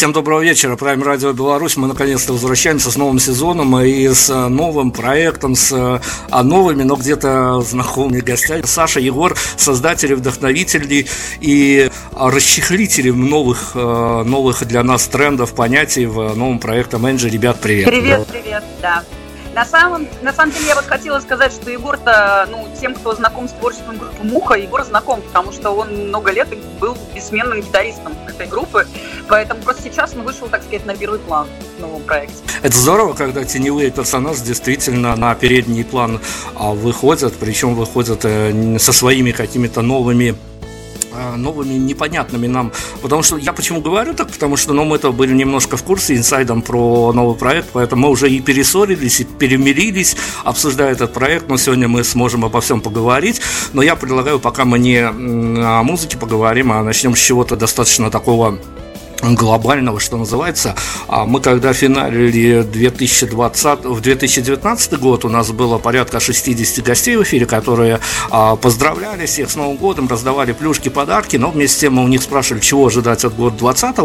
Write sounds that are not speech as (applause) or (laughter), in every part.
Всем доброго вечера. Prime Radio Беларусь. Мы наконец-то возвращаемся с новым сезоном и с э, новым проектом, с э, а новыми, но где-то знакомыми гостями. Саша Егор, создатели, вдохновители и расчехлители новых, э, новых для нас трендов, понятий в новом проекте Мэнджи. Ребят, привет. Привет, привет, да. На самом, на самом деле я вот хотела сказать, что Егор-то, ну, тем, кто знаком с творчеством группы Муха, Егор знаком, потому что он много лет был бессменным гитаристом этой группы, поэтому просто сейчас он вышел, так сказать, на первый план в новом проекте. Это здорово, когда теневые персонажи действительно на передний план а, выходят, причем выходят э, со своими какими-то новыми новыми непонятными нам. Потому что я почему говорю так, потому что ну, мы это были немножко в курсе инсайдом про новый проект, поэтому мы уже и перессорились, и перемирились, обсуждая этот проект, но сегодня мы сможем обо всем поговорить. Но я предлагаю, пока мы не о музыке поговорим, а начнем с чего-то достаточно такого глобального, что называется. А мы когда финалили 2020, в 2019 год, у нас было порядка 60 гостей в эфире, которые а, поздравляли всех с Новым годом, раздавали плюшки, подарки, но вместе с тем мы у них спрашивали, чего ожидать от года 20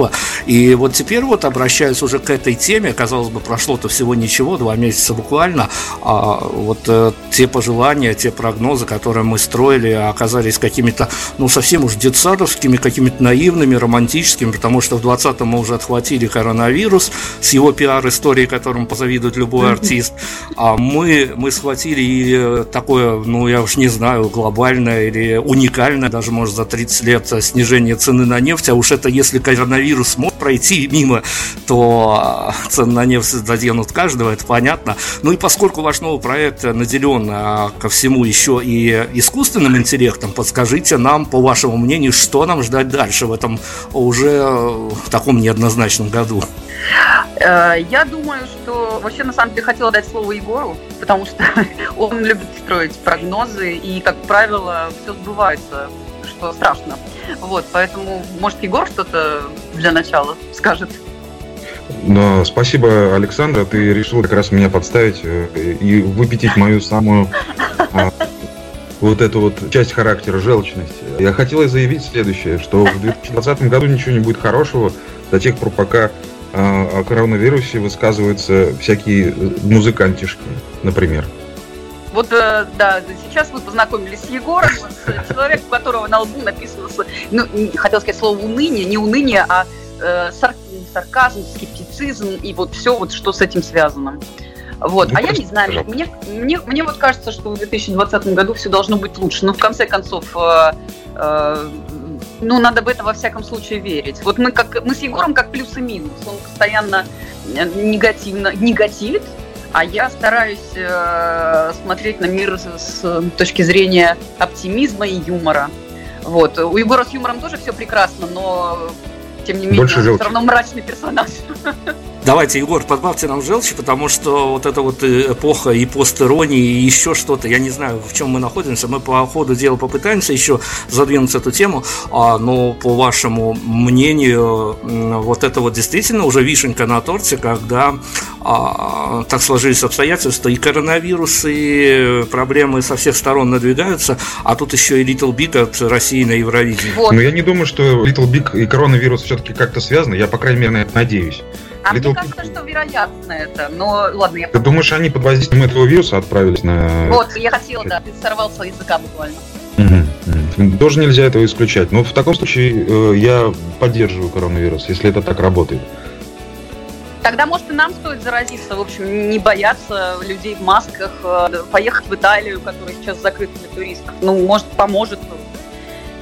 И вот теперь вот обращаюсь уже к этой теме, казалось бы, прошло-то всего ничего, два месяца буквально, а вот э, те пожелания, те прогнозы, которые мы строили, оказались какими-то, ну, совсем уж детсадовскими, какими-то наивными, романтическими, потому что в 2020 мы уже отхватили коронавирус с его пиар-историей, которому позавидует любой артист. А мы, мы схватили и э, такое, ну, я уж не знаю, глобальное или уникальное, даже, может, за 30 лет снижение цены на нефть. А уж это, если коронавирус может пройти мимо, то а, цены на нефть заденут каждого, это понятно. Ну и поскольку ваш новый проект наделен ко всему еще и искусственным интеллектом, подскажите нам, по вашему мнению, что нам ждать дальше в этом уже э, в таком неоднозначном году? Э, я думаю, что вообще на самом деле хотела дать слово Егору, потому что (laughs) он любит строить прогнозы, и, как правило, все сбывается, что страшно. Вот, поэтому, может, Егор что-то для начала скажет? Но спасибо, Александра, ты решил как раз меня подставить э, и выпятить мою самую а, вот эту вот часть характера, желчность. Я хотел заявить следующее, что в 2020 году ничего не будет хорошего до тех пор, пока а, о коронавирусе высказываются всякие э, музыкантишки, например. Вот, э, да, сейчас вы познакомились с Егором, с человеком, у которого на лбу написано, ну, хотел сказать слово уныние, не уныние, а э, сар, сарказм, скептицизм и вот все, вот, что с этим связано. Вот. Ну, а я не знаю, мне, мне, мне вот кажется, что в 2020 году все должно быть лучше. Но в конце концов, э, э, ну, надо в это во всяком случае верить. Вот мы, как, мы с Егором как плюс и минус. Он постоянно э, негативно негативит, а я стараюсь э, смотреть на мир с, с точки зрения оптимизма и юмора. Вот. У Егора с юмором тоже все прекрасно, но тем не менее, Больше он все равно мрачный персонаж. (laughs) Давайте, Егор, подбавьте нам желчи, потому что вот эта вот э, эпоха и постеронии, и еще что-то, я не знаю, в чем мы находимся, мы по ходу дела попытаемся еще задвинуть эту тему, а, но по вашему мнению, вот это вот действительно уже вишенка на торте, когда а, так сложились обстоятельства, и коронавирус, и проблемы со всех сторон надвигаются, а тут еще и Little Big от России на Евровидении. Вот. Но я не думаю, что Little Big и коронавирус все-таки как-то связаны, я, по крайней мере, надеюсь. А Little мне кажется, что вероятно это, но ладно, я... Ты думаешь, они под воздействием этого вируса отправились на... Вот, я хотела, да, ты сорвался языка буквально. Угу. Тоже нельзя этого исключать. Но в таком случае э, я поддерживаю коронавирус, если это так работает. Тогда, может, и нам стоит заразиться, в общем, не бояться людей в масках, э, поехать в Италию, которая сейчас закрыта для туристов. Ну, может, поможет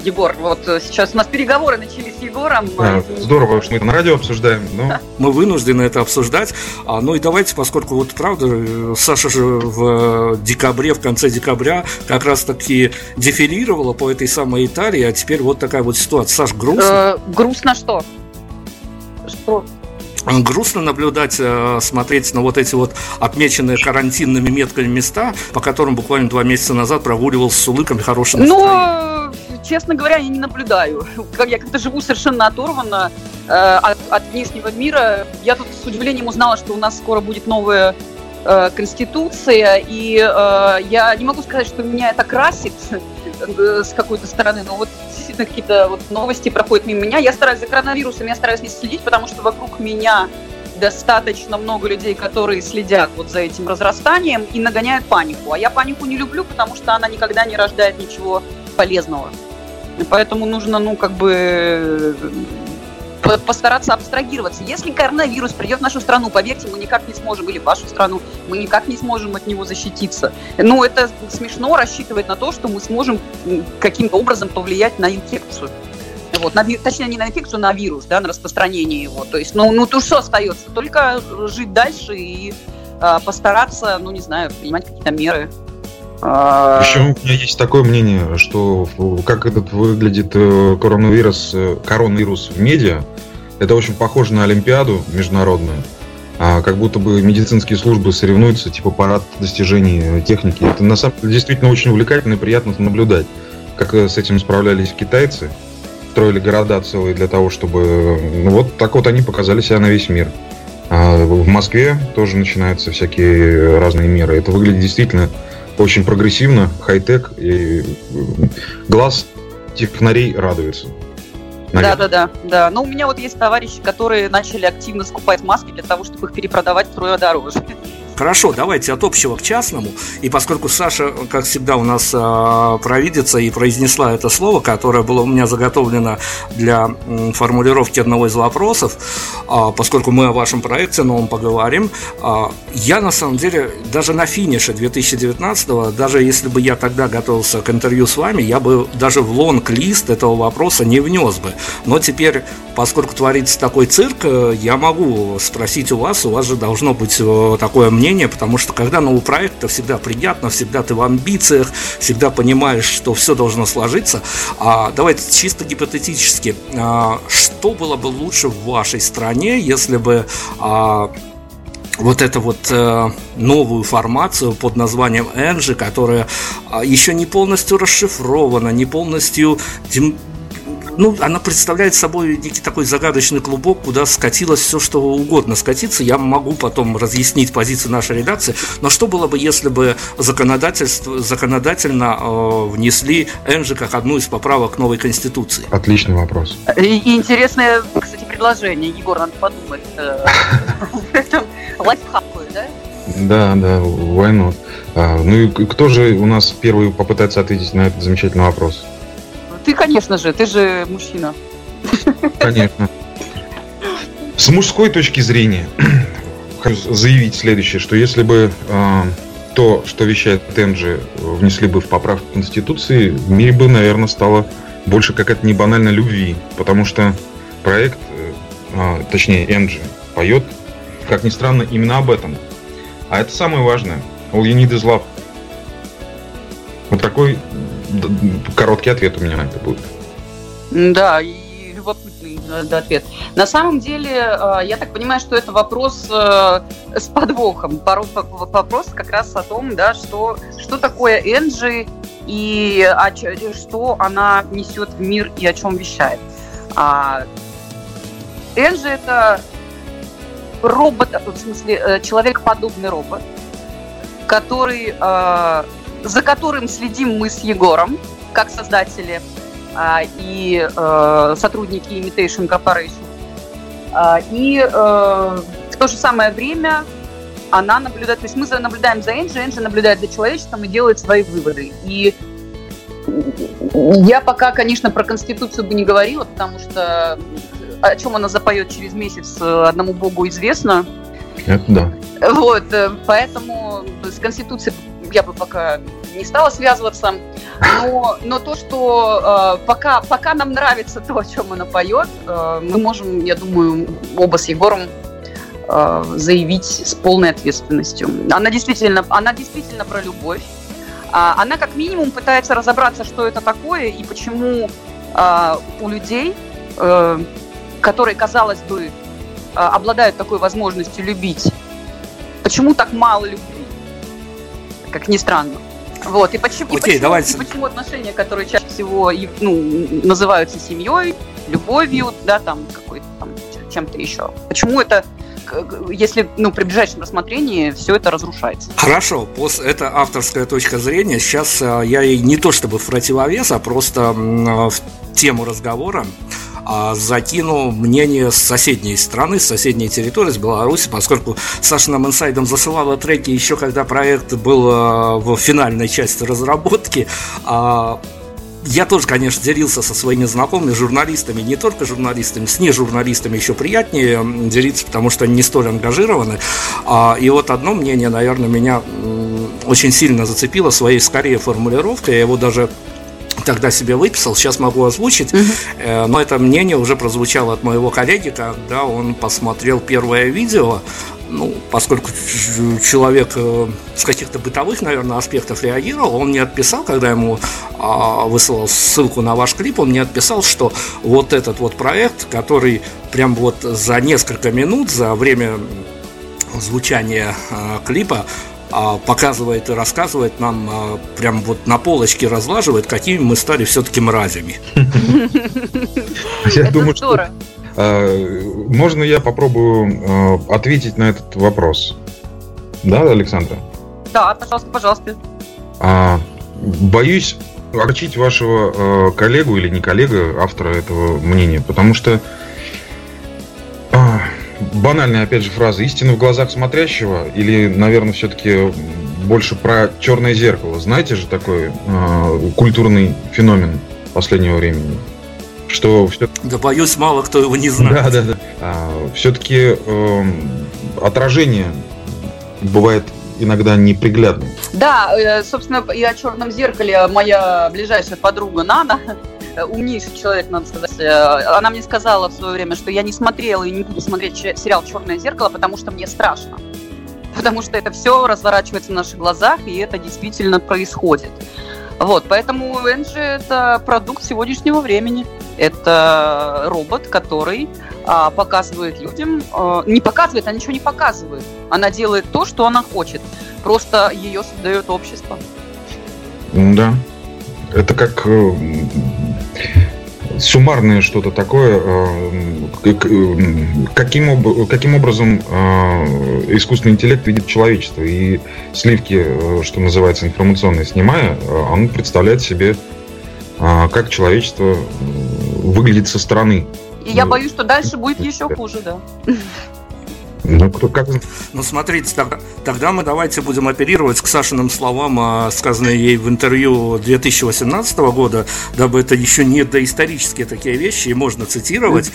Егор, вот э, сейчас у нас переговоры начались с Егором. Да, здорово, что мы это на радио обсуждаем. Но... (laughs) Мы вынуждены это обсуждать. А, ну и давайте, поскольку вот правда, э, Саша же в декабре, в конце декабря как раз таки дефилировала по этой самой Италии, а теперь вот такая вот ситуация. Саш, грустно? Э, грустно что? Что? грустно наблюдать, смотреть на вот эти вот отмеченные карантинными метками места, по которым буквально два месяца назад прогуливался с улыками хорошим настроением. Ну, честно говоря, я не наблюдаю. (laughs) Как я как-то живу совершенно оторванно э, от, от внешнего мира. Я тут с удивлением узнала, что у нас скоро будет новая э, конституция, и э, я не могу сказать, что меня это красит (laughs) э, с какой-то стороны, но вот действительно какие-то вот новости проходят мимо меня. Я стараюсь за коронавирусом, я стараюсь не следить, потому что вокруг меня достаточно много людей, которые следят вот за этим разрастанием и нагоняют панику. А я панику не люблю, потому что она никогда не рождает ничего полезного. Поэтому нужно, ну, как бы постараться абстрагироваться. Если коронавирус придет в нашу страну, поверьте, мы никак не сможем, или в вашу страну, мы никак не сможем от него защититься. Ну, это смешно рассчитывать на то, что мы сможем каким-то образом повлиять на инфекцию. Вот, на, точнее, не на инфекцию, на вирус, да, на распространение его. То есть, ну, ну то что остается? Только жить дальше и а, постараться, ну, не знаю, принимать какие-то меры А, Еще у меня есть такое мнение, что как этот выглядит э, коронавирус, э, коронавирус в медиа, это очень похоже на Олимпиаду международную. А как будто бы медицинские службы соревнуются, типа парад достижений техники. Это на самом деле действительно очень увлекательно и приятно наблюдать, как э, с этим справлялись китайцы, строили города целые для того, чтобы... Ну вот так вот они показали себя на весь мир. А в Москве тоже начинаются всякие разные меры. Это выглядит действительно очень прогрессивно, хай-тек, и глаз технарей радуется. Да, да, да, да. Но у меня вот есть товарищи, которые начали активно скупать маски для того, чтобы их перепродавать втрое дороже. Хорошо, давайте от общего к частному. И поскольку Саша, как всегда, у нас э, провидится и произнесла это слово, которое было у меня заготовлено для э, формулировки одного из вопросов, э, поскольку мы о вашем проекте новом поговорим, э, я на самом деле даже на финише 2019, даже если бы я тогда готовился к интервью с вами, я бы даже в лонг-лист этого вопроса не внес бы. Но теперь, поскольку творится такой цирк, э, я могу спросить у вас, у вас же должно быть э, такое мнение, мнение, потому что когда новый проект, то всегда приятно, всегда ты в амбициях, всегда понимаешь, что все должно сложиться. А давайте чисто гипотетически, а, что было бы лучше в вашей стране, если бы а, вот эту вот э, новую формацию под названием Энджи, которая э, еще не полностью расшифрована, не полностью дем- ну, она представляет собой некий такой загадочный клубок, куда скатилось все, что угодно скатиться. Я могу потом разъяснить позицию нашей редакции. Но что было бы, если бы законодательство, законодательно э, внесли Энджи как одну из поправок к новой Конституции? Отличный вопрос. И, и интересное, кстати, предложение. Егор, надо подумать. Э, (laughs) лайфхакую, да? Да, да, войну. А, ну и кто же у нас первый попытается ответить на этот замечательный вопрос? Ты, конечно же, ты же мужчина. Конечно. С мужской точки зрения (clears throat) хочу заявить следующее, что если бы э, то, что вещает Тенджи, внесли бы в поправку Конституции, в мире бы, наверное, стало больше какая-то не банальной любви, потому что проект, э, точнее, Энджи, поет, как ни странно, именно об этом. А это самое важное. All you need is love. Вот такой короткий ответ у меня на это будет. Да, и любопытный да, ответ. На самом деле, э, я так понимаю, что это вопрос э, с подвохом. Вопрос как раз о том, да, что, что такое Энджи и что она несет в мир и о чем вещает. А, Энджи это робот, в смысле, э, человекоподобный робот, который за которым следим мы с Егором, как создатели а, и э, сотрудники Imitation Corporation. А, и э, в то же самое время она наблюдает, то есть мы наблюдаем за Энджи, Энджи наблюдает за человечеством и делает свои выводы. И я пока, конечно, про Конституцию бы не говорила, потому что о чем она запоет через месяц, одному Богу известно. Это да. Вот, э, поэтому с Конституцией я бы пока не стала связываться. Но, но то, что э, пока, пока нам нравится то, о чем она поет, э, мы можем, я думаю, оба с Егором э, заявить с полной ответственностью. Она действительно, она действительно про любовь. А, она как минимум пытается разобраться, что это такое и почему э, у людей, э, которые, казалось бы, э, обладают такой возможностью любить, почему так мало любви как ни странно. Вот, и почему, Окей, и почему, давайте. И почему отношения, которые чаще всего ну, называются семьей, любовью, да, там, какой-то там, чем-то еще. Почему это если ну, при ближайшем рассмотрении все это разрушается. Хорошо, это авторская точка зрения. Сейчас э, я ей не то чтобы в противовес, а просто в тему разговора а закину мнение с соседней страны, с соседней территории, с Беларуси, поскольку Саша нам инсайдом засылала треки еще когда проект был а, в финальной части разработки. А, я тоже, конечно, делился со своими знакомыми журналистами, не только журналистами, с нежурналистами еще приятнее делиться, потому что они не столь ангажированы. А, и вот одно мнение, наверное, меня очень сильно зацепило своей скорее формулировкой, я его даже тогда себе выписал, сейчас могу озвучить, угу. но это мнение уже прозвучало от моего коллеги, когда он посмотрел первое видео ну, поскольку человек э, с каких-то бытовых, наверное, аспектов реагировал, он не отписал, когда ему а, высылал ссылку на ваш клип, он не отписал, что вот этот вот проект, который прям вот за несколько минут, за время звучания а, клипа показывает и рассказывает нам, а, прям вот на полочке разлаживает, какими мы стали все-таки мразями. Я думаю, что а, можно я попробую ответить на этот вопрос? Да, Александра? Да, пожалуйста, пожалуйста. Боюсь огорчить вашего коллегу или не коллега, автора этого мнения, потому что банальная, опять же, фраза «истина в глазах смотрящего» или, наверное, все-таки больше про черное зеркало. Знаете же такой э, культурный феномен последнего времени? Что все... Да боюсь, мало кто его не знает. Да, да, да. А, все-таки э, эм, отражение бывает иногда неприглядным. Да, э, собственно, и о черном зеркале моя ближайшая подруга Нана умнейший человек, надо сказать. Э, она мне сказала в свое время, что я не смотрела и не буду смотреть сериал «Черное зеркало», потому что мне страшно. Потому что это все разворачивается в наших глазах, и это действительно происходит. Вот, поэтому Энджи – это продукт сегодняшнего времени. Это робот, который а, показывает людям, а, не показывает, она ничего не показывает. Она делает то, что она хочет. Просто ее создает общество. Да. Это как суммарное что-то такое, э, э, каким, каким образом э, искусственный интеллект видит человечество. И сливки, что называется, информационные снимая, он представляет себе, как человечество выглядит со стороны. И я боюсь, что дальше будет еще хуже, да. Ну, кто, как... ну смотрите, тогда, тогда мы давайте будем оперировать к Сашиным словам, а, сказанные ей в интервью 2018 года, дабы это еще не доисторические такие вещи, и можно цитировать.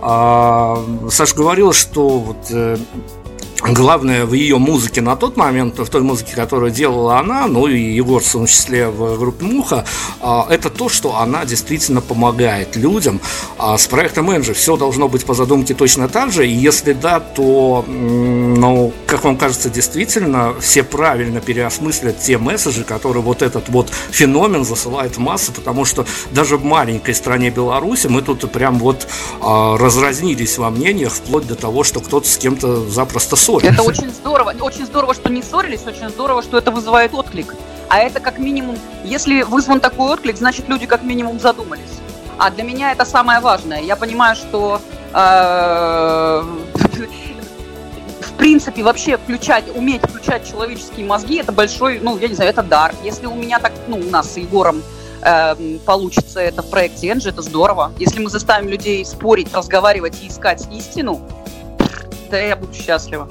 А, Саша говорила, что вот э, главное в ее музыке на тот момент, в той музыке, которую делала она, ну и Егор в том числе в группе Муха, а, это то, что она действительно помогает людям. А с проектом Энджи все должно быть по задумке точно так же, и если да, то, ну, как вам кажется, действительно все правильно переосмыслят те месседжи, которые вот этот вот феномен засылает в массы, потому что даже в маленькой стране Беларуси мы тут прям вот а, разразнились во мнениях, вплоть до того, что кто-то с кем-то запросто ссорились. Это очень здорово. Очень здорово, что не ссорились, очень здорово, что это вызывает отклик. А это как минимум, если вызван такой отклик, значит люди как минимум задумались. А для меня это самое важное. Я понимаю, что э, (laughs) в принципе вообще включать, уметь включать человеческие мозги, это большой, ну я не знаю, это дар. Если у меня так, ну у нас с Егором э, получится это в проекте Энджи, это здорово. Если мы заставим людей спорить, разговаривать и искать истину, да я буду счастлива.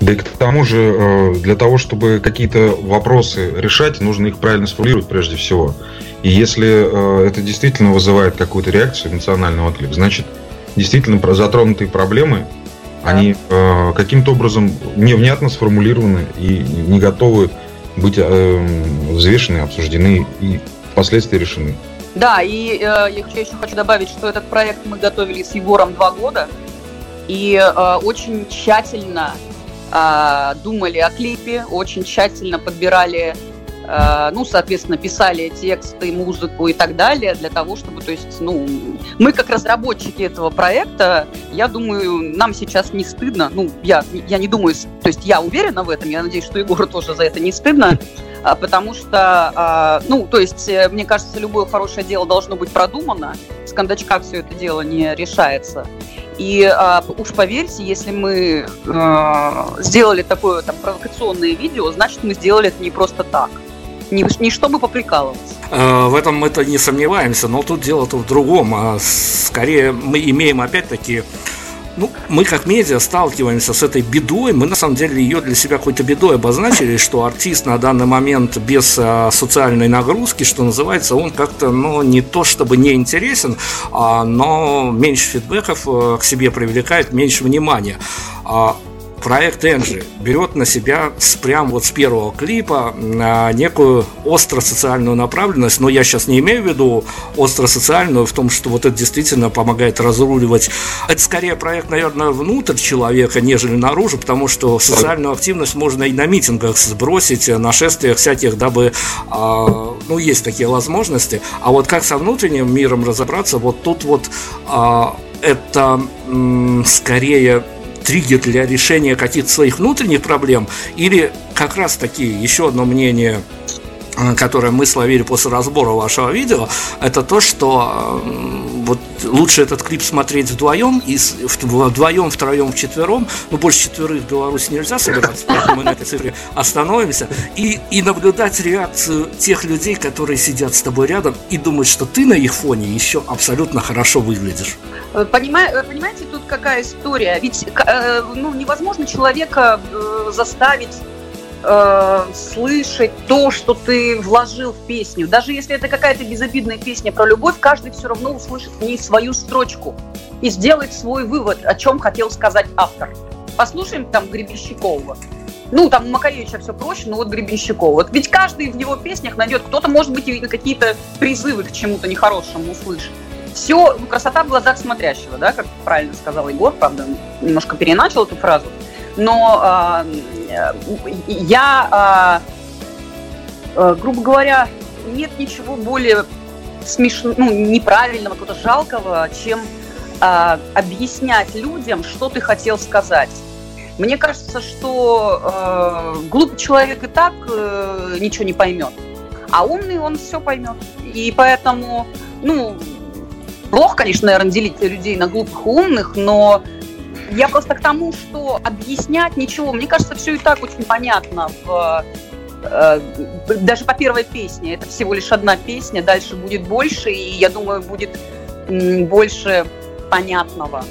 Да и к тому же, э, для того, чтобы какие-то вопросы решать, нужно их правильно сформулировать прежде всего. И если э, это действительно вызывает какую-то реакцию, эмоциональный отклик, значит, действительно затронутые проблемы, да. они э, каким-то образом невнятно сформулированы и не готовы быть взвешены, обсуждены и впоследствии решены. Да, и э, я еще хочу добавить, что этот проект мы готовили с Егором два года и э, очень тщательно э, думали о клипе, очень тщательно подбирали, э, ну, соответственно, писали тексты, музыку и так далее для того, чтобы, то есть, ну, мы как разработчики этого проекта, я думаю, нам сейчас не стыдно, ну, я, я не думаю, то есть я уверена в этом, я надеюсь, что Егору тоже за это не стыдно, а, потому что, а, ну, то есть, э, мне кажется, любое хорошее дело должно быть продумано, с кондачка все это дело не решается. И а, уж поверьте, если мы а, сделали такое там провокационное видео, значит мы сделали это не просто так. Не, не чтобы поприкалываться. В этом мы-то не сомневаемся, но тут дело-то в другом. А скорее мы имеем опять-таки ну, мы как медиа сталкиваемся с этой бедой. Мы на самом деле ее для себя какой-то бедой обозначили, что артист на данный момент без а, социальной нагрузки, что называется, он как-то, ну, не то чтобы не интересен, а, но меньше фидбэков а, к себе привлекает, меньше внимания. А, проект Энджи берет на себя с, прям вот с первого клипа а, некую остро-социальную направленность, но я сейчас не имею в виду остро-социальную в том, что вот это действительно помогает разруливать. Это скорее проект, наверное, внутрь человека, нежели наружу, потому что социальную активность можно и на митингах сбросить, на шествиях всяких, дабы, а, ну, есть такие возможности. А вот как со внутренним миром разобраться, вот тут вот а, это скорее триггер для решения каких-то своих внутренних проблем, или как раз таки еще одно мнение которое мы словили после разбора вашего видео, это то, что вот лучше этот клип смотреть вдвоем, и вдвоем, втроем, вчетвером, ну больше четверых в Беларуси нельзя собираться, (laughs) поэтому мы на этой цифре остановимся, и, и наблюдать реакцию тех людей, которые сидят с тобой рядом и думают, что ты на их фоне еще абсолютно хорошо выглядишь. Понимаете, понимаете, тут какая история? Ведь э, ну, невозможно человека э, заставить э, слышать то, что ты вложил в песню. Даже если это какая-то безобидная песня про любовь, каждый все равно услышит в ней свою строчку и сделает свой вывод, о чем хотел сказать автор. Послушаем там Гребенщикова. Ну, там у Макаревича все проще, но вот Гребенщикова. Вот ведь каждый в его песнях найдет, кто-то, может быть, и какие-то призывы к чему-то нехорошему услышит. Все, ну, красота в глазах смотрящего, да, как правильно сказал Егор, правда, немножко переначал эту фразу но э, я, э, грубо говоря, нет ничего более смешного, ну, неправильного, какого-то жалкого, чем э, объяснять людям, что ты хотел сказать. Мне кажется, что э, глупый человек и так э, ничего не поймет, а умный он все поймет. И поэтому, ну, плохо, конечно, наверное, делить людей на глупых и умных, но я просто к тому, что объяснять ничего. Мне кажется, все и так очень понятно. В, э, даже по первой песне. Это всего лишь одна песня. Дальше будет больше, и я думаю, будет больше понятного.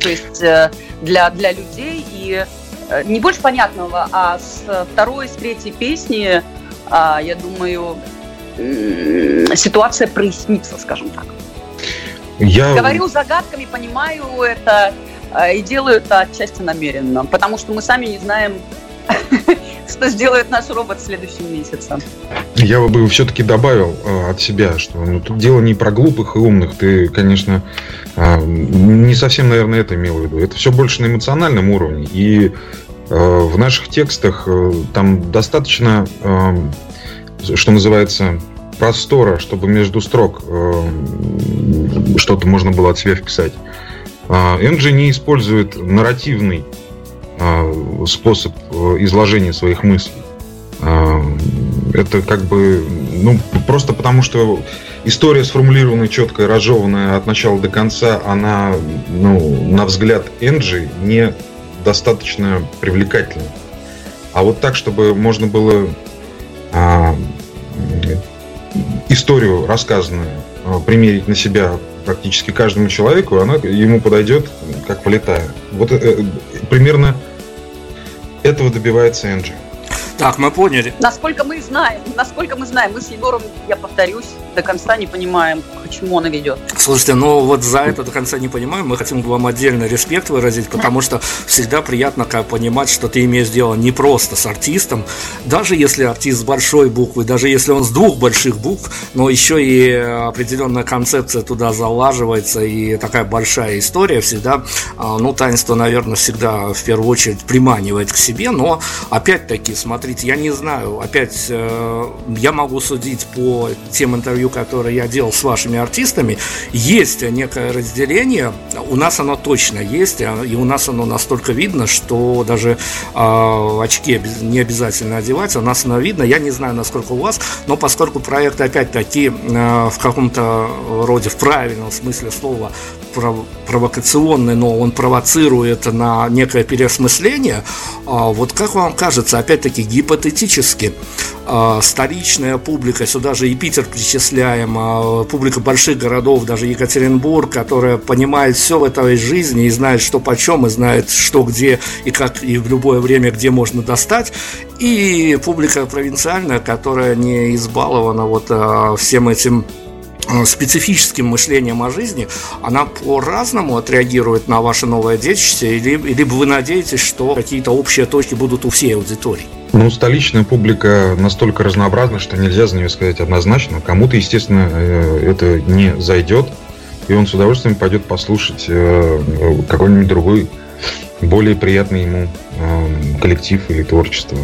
То есть э, для, для людей и э, не больше понятного, а с второй, с третьей песни, э, я думаю, э, ситуация прояснится, скажем так. Я... Говорю загадками, понимаю это а, и делаю это отчасти намеренно, потому что мы сами не знаем, (laughs) что сделает наш робот в следующем месяце. Я бы все-таки добавил э, от себя, что ну, тут дело не про глупых и умных. Ты, конечно, э, не совсем, наверное, это имел в виду. Это все больше на эмоциональном уровне. И в наших текстах э, там достаточно, что называется, простора, чтобы между строк э, что-то можно было от себя вписать. Энджи не использует нарративный а, способ э, изложения своих мыслей. А, это как бы, ну, просто потому что история сформулированная, четкая, разжеванная от начала до конца, она, ну, на взгляд Энджи, не достаточно привлекательна. А вот так, чтобы можно было а, историю рассказанную а, примерить на себя практически каждому человеку, она ему подойдет как полетая. Вот э, э, примерно этого добивается Энджи. Так, мы поняли. Насколько мы знаем, насколько мы знаем, мы с Егором, я повторюсь, до конца не понимаем, к чему она ведет. Слушайте, ну вот за это до конца не понимаем, мы хотим вам отдельно респект выразить, потому что всегда приятно как понимать, что ты имеешь дело не просто с артистом, даже если артист с большой буквы, даже если он с двух больших букв, но еще и определенная концепция туда залаживается, и такая большая история всегда, а, ну, таинство, наверное, всегда в первую очередь приманивает к себе, но опять-таки, смотри, смотрите, я не знаю, опять э, я могу судить по тем интервью, которые я делал с вашими артистами, есть некое разделение, у нас оно точно есть, а, и у нас оно настолько видно, что даже э, очки не обязательно одевать, у нас оно видно, я не знаю, насколько у вас, но поскольку проект опять-таки э, в каком-то роде, в правильном смысле слова, провокационный, но он провоцирует на некое переосмысление, э, вот как вам кажется, опять-таки гипотетически э, столичная публика, сюда же и Питер причисляем, э, публика больших городов, даже Екатеринбург, которая понимает все в этой жизни и знает, что почем, и знает, что где и как и в любое время, где можно достать, и публика провинциальная, которая не избалована вот э, всем этим специфическим мышлением о жизни, она по-разному отреагирует на ваше новое детище, или, либо вы надеетесь, что какие-то общие точки будут у всей аудитории? Ну, столичная публика настолько разнообразна, что нельзя за нее сказать однозначно. Кому-то, естественно, э, это не зайдет, и он с удовольствием пойдет послушать э, какой-нибудь другой, более приятный ему коллектив или творчество.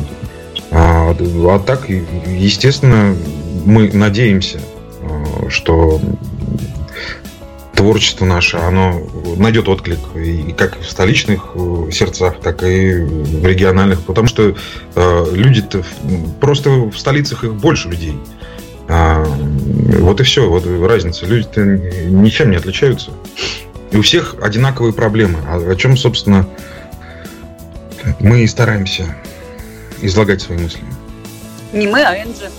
А, а так, естественно, мы надеемся, что творчество наше, оно найдет отклик и как в столичных э, сердцах, так и в региональных, потому что э, люди-то просто в столицах их больше людей. А, вот и все, вот разница. Люди-то ничем не отличаются. И у всех одинаковые проблемы. А о чем, собственно, мы и стараемся излагать свои мысли. Не мы, а Энджи.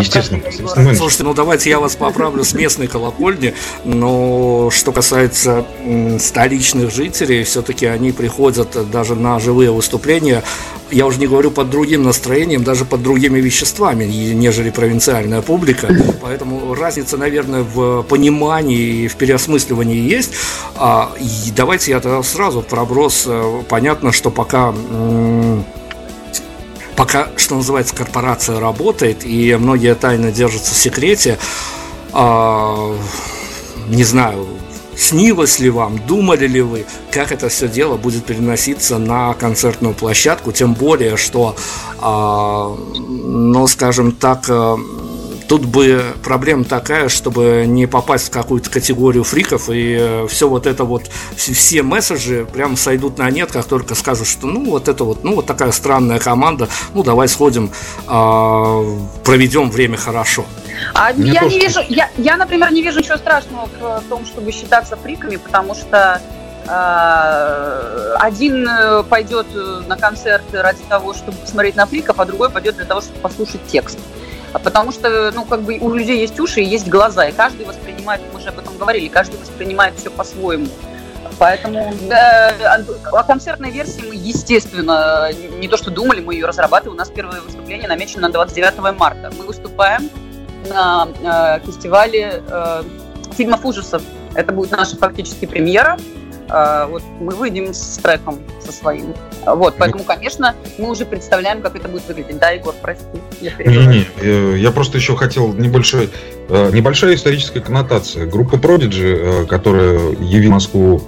Естественно. Слушайте, ну давайте я вас поправлю с местной колокольни, но что касается столичных жителей, все-таки они приходят даже на живые выступления, я уже не говорю под другим настроением, даже под другими веществами, нежели провинциальная публика, поэтому разница, наверное, в понимании и в переосмысливании есть. А, и давайте я тогда сразу проброс. Э, понятно, что пока пока, что называется, корпорация работает, и многие тайны держатся в секрете. А, не знаю, снилось ли вам, думали ли вы, как это все дело будет переноситься на концертную площадку, тем более, что, а, ну, скажем так, а, Тут бы проблема такая, чтобы не попасть в какую-то категорию фриков, и э, все вот это вот, все месседжи прям сойдут на нет, как только скажут, что ну вот это вот, ну вот такая странная команда, ну давай сходим, э, проведем время хорошо. А я не вижу, я, я, например, не вижу ничего страшного в том, чтобы считаться фриками, потому что э, один э, пойдет на концерт ради того, чтобы посмотреть на фриков, а другой пойдет для того, чтобы послушать текст. А потому что, ну, как бы у людей есть уши и есть глаза, и каждый воспринимает, мы уже об этом говорили, каждый воспринимает все по-своему. Поэтому да, о концертной версии мы, естественно, не то что думали, мы ее разрабатываем. У нас первое выступление намечено на 29 марта. Мы выступаем на э, фестивале э, фильмов ужасов. Это будет наша фактически премьера. А, вот мы выйдем с треком со своим. Вот, поэтому, конечно, мы уже представляем, как это будет выглядеть. Да, Егор, прости. Не-не, э, я просто еще хотел небольшой, э, небольшая историческая коннотация. Группа Prodigy, э, которая явила Москву,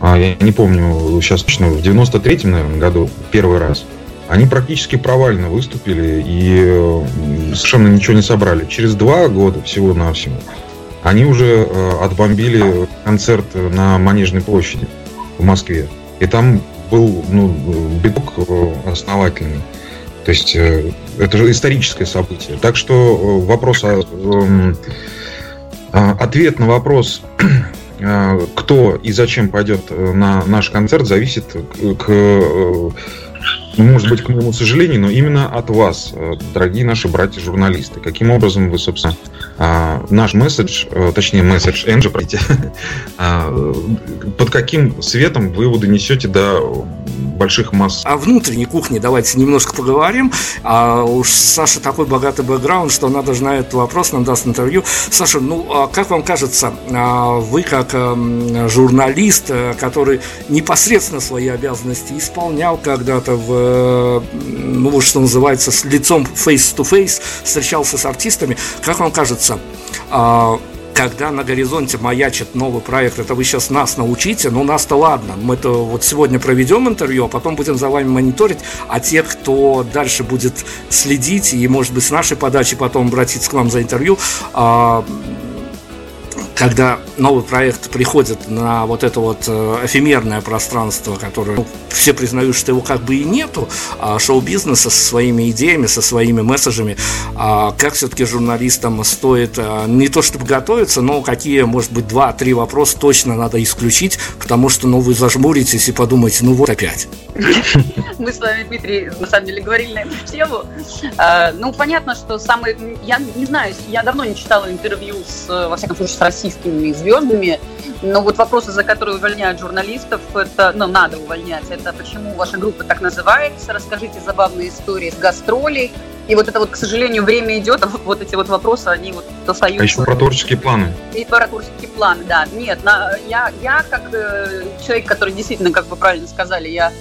а, я не помню сейчас точно, в 93-м, наверное, году первый раз, они практически провально выступили и совершенно ничего не собрали. Через два года всего-навсего они уже э, отбомбили концерт на Манежной площади в Москве. И там был ну, биток э, основательный. То есть э, это же историческое событие. Так что вопрос, эм, ответ на вопрос, (clears throat) кто и зачем пойдет на наш концерт, зависит к может быть, к моему сожалению, но именно от вас, э, дорогие наши братья-журналисты. Каким образом вы, собственно, а, наш месседж, э, точнее, месседж Энджи, простите, (laughs) а, под каким светом вы его донесете до больших масс. О внутренней кухне давайте немножко поговорим. А уж Саша такой богатый бэкграунд, что она даже на этот вопрос нам даст интервью. Саша, ну, а как вам кажется, а, вы как эм, журналист, э, который непосредственно свои обязанности исполнял когда-то в, э, ну, вот что называется, с лицом face-to-face, встречался с артистами, как вам кажется, а, когда на горизонте маячит новый проект, это вы сейчас нас научите, ну нас-то ладно, мы-то вот сегодня проведем интервью, а потом будем за вами мониторить, а те, кто дальше будет следить и, может быть, с нашей подачи потом обратиться к вам за интервью, а, когда новый проект приходит на вот это вот э, эфемерное пространство, которое ну, все признают, что его как бы и нету, а шоу-бизнеса со своими идеями, со своими месседжами, а как все-таки журналистам стоит а, не то чтобы готовиться, но какие, может быть, два-три вопроса точно надо исключить, потому что, ну, вы зажмуритесь и подумаете, ну вот опять. (laughs) Мы с вами, Дмитрий, на самом деле говорили на эту тему. А, ну, понятно, что самый... Я не знаю, я давно не читала интервью с, во всяком случае, с российскими звездами, но вот вопросы, за которые увольняют журналистов, это, ну, надо увольнять. Это почему ваша группа так называется, расскажите забавные истории с гастролей, И вот это вот, к сожалению, время идет, а вот, вот эти вот вопросы, они вот остаются. А еще про творческие планы. И про творческие планы, да. Нет, на, я, я как э, человек, который действительно, как вы правильно сказали, я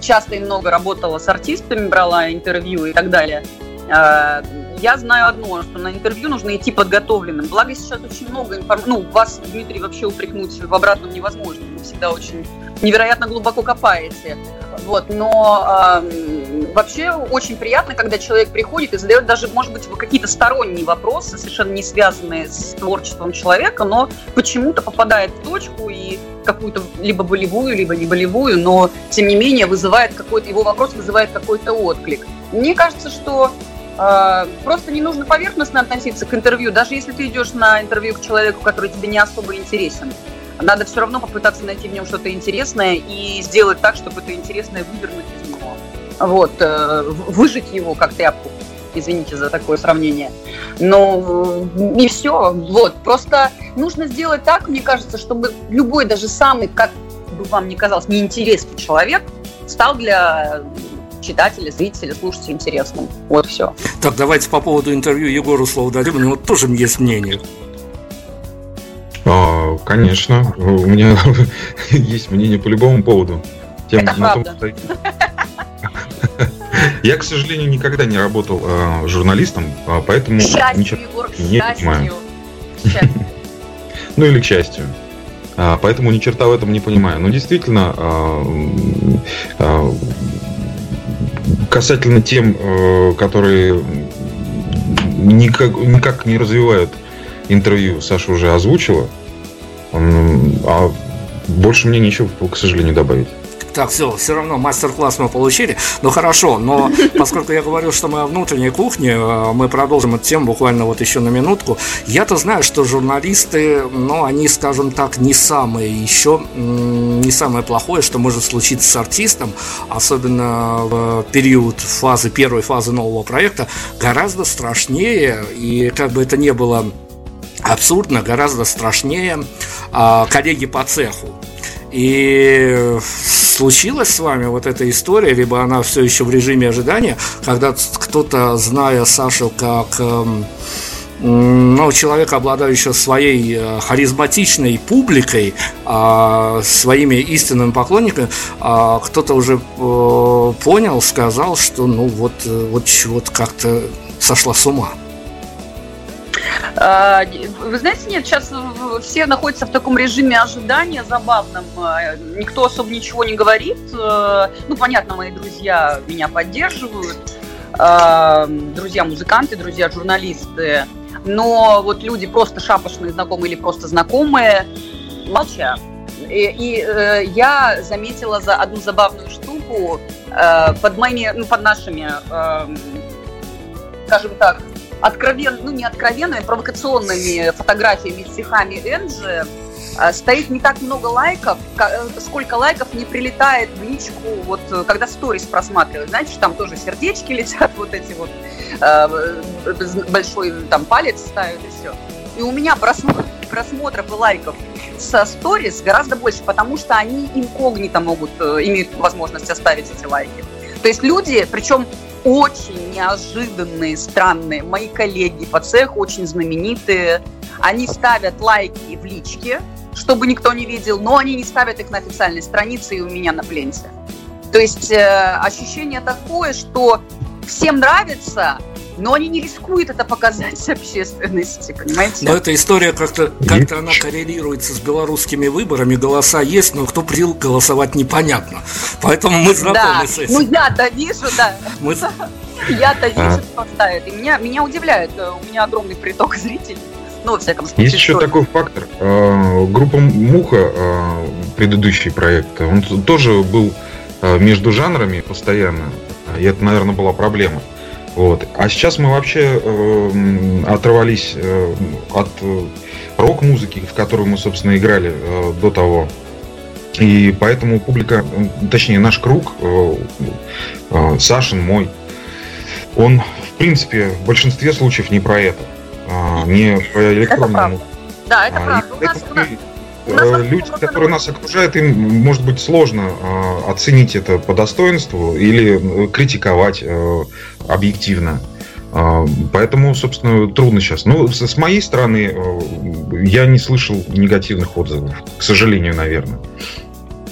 часто и много работала с артистами, брала интервью и так далее. Э, я знаю одно, что на интервью нужно идти подготовленным. Благо сейчас очень много информации. Ну, вас, Дмитрий, вообще упрекнуть в обратном невозможно. Вы всегда очень невероятно глубоко копаете. Вот, но э, вообще очень приятно, когда человек приходит и задает даже, может быть, какие-то сторонние вопросы, совершенно не связанные с творчеством человека, но почему-то попадает в точку и какую-то либо болевую, либо не болевую, но тем не менее вызывает какой-то, его вопрос вызывает какой-то отклик. Мне кажется, что э, просто не нужно поверхностно относиться к интервью, даже если ты идешь на интервью к человеку, который тебе не особо интересен надо все равно попытаться найти в нем что-то интересное и сделать так, чтобы это интересное вывернуть из него. Вот, э, выжить его как тряпку. Извините за такое сравнение. Но не все. Вот, просто нужно сделать так, мне кажется, чтобы любой, даже самый, как бы вам ни казалось, неинтересный человек стал для читателя, зрителя, слушателя интересным. Вот все. Так, давайте по поводу интервью Егору слово дадим. У него тоже есть мнение. Конечно, у меня (laughs) есть мнение по любому поводу. Тем, Это на правда. Том, Я, к сожалению, никогда не работал э, журналистом, а поэтому счастью, ничего Егор, не счастью. понимаю. ну или к счастью. А, поэтому ни черта в этом не понимаю. Но действительно, а, а, касательно тем, э, которые никак, никак не развивают интервью, Саша уже озвучила. А больше мне ничего, к сожалению, добавить. Так, все, все равно мастер-класс мы получили. Ну хорошо, но (laughs) поскольку я говорю, что мы о внутренней кухне, э, мы продолжим эту тему буквально вот еще на минутку. Я-то знаю, что журналисты, ну, они, скажем так, не самые еще, не самое плохое, что может случиться с артистом, особенно в период фазы, первой фазы нового проекта, гораздо страшнее, и как бы это не было абсурдно, гораздо страшнее коллеги по цеху. И случилась с вами вот эта история, либо она все еще в режиме ожидания, когда кто-то, зная Сашу как эм, ну, человека, обладающего своей э, харизматичной публикой, а, своими истинными поклонниками, а, кто-то уже э, понял, сказал, что ну вот, э, вот чего-то как-то сошла с ума. А, вы знаете, нет, сейчас все находятся в таком режиме ожидания забавном. А, никто особо ничего не говорит. А, ну, понятно, мои друзья меня поддерживают. Друзья-музыканты, друзья-журналисты. Но вот люди просто шапошные знакомые или просто знакомые молчат. И, и э, я заметила за одну забавную штуку э, под моими, ну, под нашими, э, скажем так, откровенно, ну не откровенными, провокационными фотографиями, стихами Энджи а, стоит не так много лайков, э, сколько лайков не прилетает в личку, вот э, когда сторис просматривают, знаете, там тоже сердечки (laughs) летят, вот эти вот, э, большой там палец ставят и все. И у меня просмотр, просмотров и лайков со сторис гораздо больше, потому что они инкогнито могут, имеют возможность оставить эти лайки. То есть люди, причем очень неожиданные, странные. Мои коллеги по цеху очень знаменитые. Они ставят лайки в личке, чтобы никто не видел, но они не ставят их на официальной странице и у меня на пленте. То есть э, ощущение такое, что всем нравится, но они не рискуют это показать общественности, понимаете? Но эта история как-то как, она коррелируется с белорусскими выборами, голоса есть, но кто прил голосовать непонятно. Поэтому мы знакомы да. с этим. Ну я-то вижу, да. Мы... Я-то вижу, а. что поставят. И меня, меня удивляет, э, у меня огромный приток зрителей. Ну, во всяком случае. Есть еще такой фактор. Э, группа Муха, э, предыдущий проект, он тоже был между жанрами постоянно. И это, наверное, была проблема. Вот. А сейчас мы вообще э, оторвались э, от э, рок-музыки, в которую мы, собственно, играли э, до того. И поэтому публика, точнее, наш круг, э, э, Сашин, мой, он, в принципе, в большинстве случаев не про это. Э, не про электронную это Да, это а, правда. У нас, у нас, э, люди, которые нас окружают, им может быть сложно э, оценить это по достоинству или э, критиковать э, объективно. Э, поэтому, собственно, трудно сейчас. Ну, с, моей стороны, э, я не слышал негативных отзывов, к сожалению, наверное.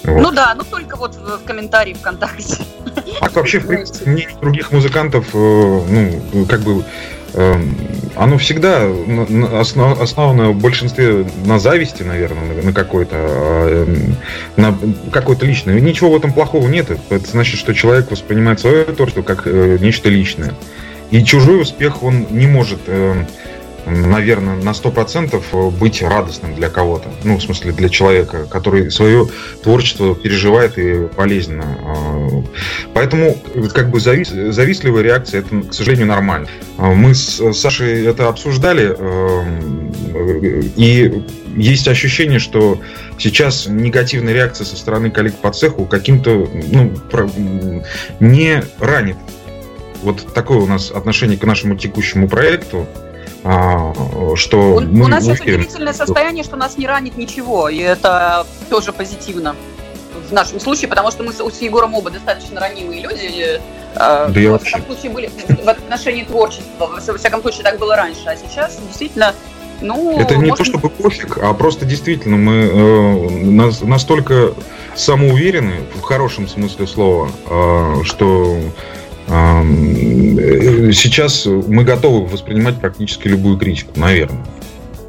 Вот. Ну да, ну только вот в, в комментарии ВКонтакте. А вообще, в принципе, мнение других музыкантов, э, ну, как бы Эм, оно всегда основано в большинстве на зависти, наверное, на какой-то, а, эм, на какой-то личной. Ничего в этом плохого нет. Это значит, что человек воспринимает свое творчество как э, нечто личное. И чужой успех он не может эм, наверное, на 100% быть радостным для кого-то. Ну, в смысле, для человека, который свое творчество переживает и полезно. А, поэтому, как бы, завис, завистливая реакция, это, к сожалению, нормально. А, мы с Сашей это обсуждали, э, и есть ощущение, что сейчас негативная реакция со стороны коллег по цеху каким-то, ну, не ранит. Вот такое у нас отношение к нашему текущему проекту. А, что у, мы, у нас сейчас удивительное состояние, что нас не ранит ничего, и это тоже позитивно в нашем случае, потому что мы с, с Егором оба достаточно ранимые люди. Э, да я во всяком случае были в отношении творчества. Во всяком случае так было раньше, а сейчас действительно ну, это не может... то чтобы пофиг, а просто действительно мы э, нас, настолько самоуверены в хорошем смысле слова, э, что Сейчас мы готовы воспринимать практически любую критику, наверное.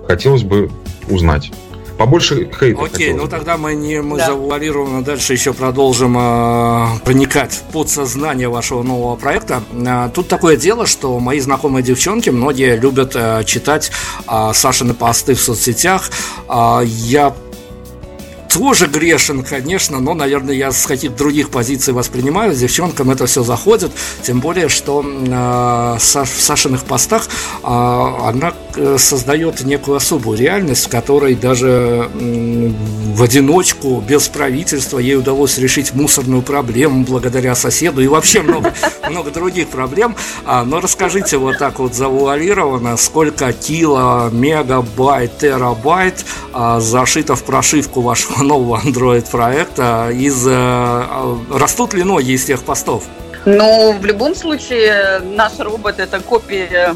Хотелось бы узнать. Побольше хейта. Окей, ну тогда мы не мы да. завуалированно дальше еще продолжим э, проникать в подсознание вашего нового проекта. Э, тут такое дело, что мои знакомые девчонки, многие любят э, читать э, Сашины посты в соцсетях. Э, я тоже грешен, конечно, но, наверное, я с каких-то других позиций воспринимаю. Девчонкам это все заходит, тем более, что э, в Сашиных постах э, она создает некую особую реальность, в которой даже э, в одиночку, без правительства, ей удалось решить мусорную проблему благодаря соседу и вообще много, (laughs) много других проблем. А, но расскажите вот так вот завуалированно, сколько кило, мегабайт, терабайт а, зашито в прошивку вашего нового Android проекта из э, растут ли ноги из тех постов? Ну, в любом случае, наш робот это копия,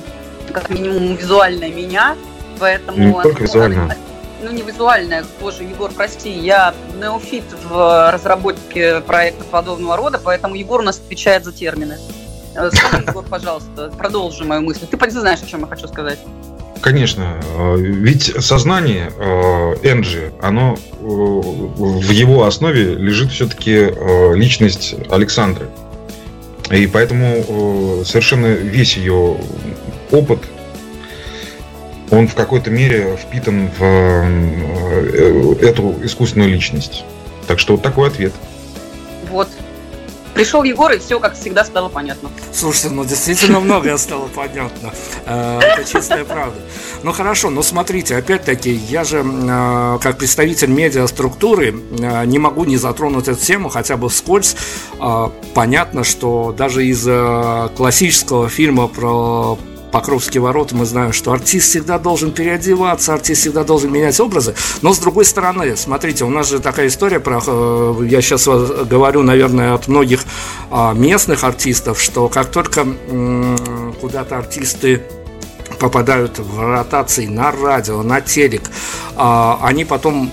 как минимум, визуальная меня, поэтому... Не только визуальная. Ну, не визуальная, боже, Егор, прости, я неофит в разработке проекта подобного рода, поэтому Егор у нас отвечает за термины. Э, скажи, Егор, пожалуйста, продолжи мою мысль. Ты знаешь, о чем я хочу сказать. Конечно, э, ведь сознание Энджи, оно э, в его основе лежит все-таки э, личность Александры. И поэтому совершенно весь ее опыт, он в какой-то мере впитан в эту искусственную личность. Так что вот такой ответ. Вот, Пришел Егор, и все, как всегда, стало понятно. Слушайте, ну действительно многое стало понятно. Э, это чистая правда. Ну хорошо, но смотрите, опять-таки, я же э, как представитель медиаструктуры э, не могу не затронуть эту тему хотя бы вскользь. Понятно, что даже из классического фильма про Покровские ворота мы знаем, что артист всегда должен переодеваться, артист всегда должен менять образы. Но с другой стороны, смотрите, у нас же такая история про, э, я сейчас говорю, наверное, от многих а, местных артистов, что как только куда-то артисты попадают в ротации на радио, на телек, а, они потом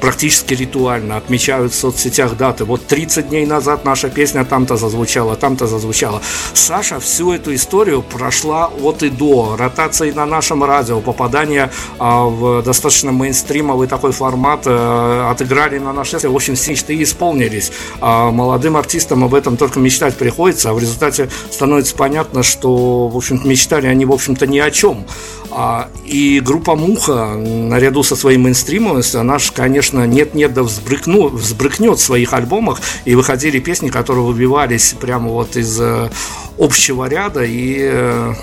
практически ритуально отмечают в соцсетях даты. Вот 30 дней назад наша песня там-то зазвучала, там-то зазвучала. Саша всю эту историю прошла от и до. Ротации на нашем радио, попадание а, в достаточно мейнстримовый такой формат, а, отыграли на нашей В общем, все мечты исполнились. А, молодым артистам об этом только мечтать приходится, а в результате становится понятно, что, в общем мечтали они, в общем-то, ни о чем. А, и группа Муха, наряду со своей мейнстримовостью, она же, конечно, нет-нет да взбрыкну, взбрыкнет в своих альбомах, и выходили песни, которые выбивались прямо вот из э, общего ряда, и э,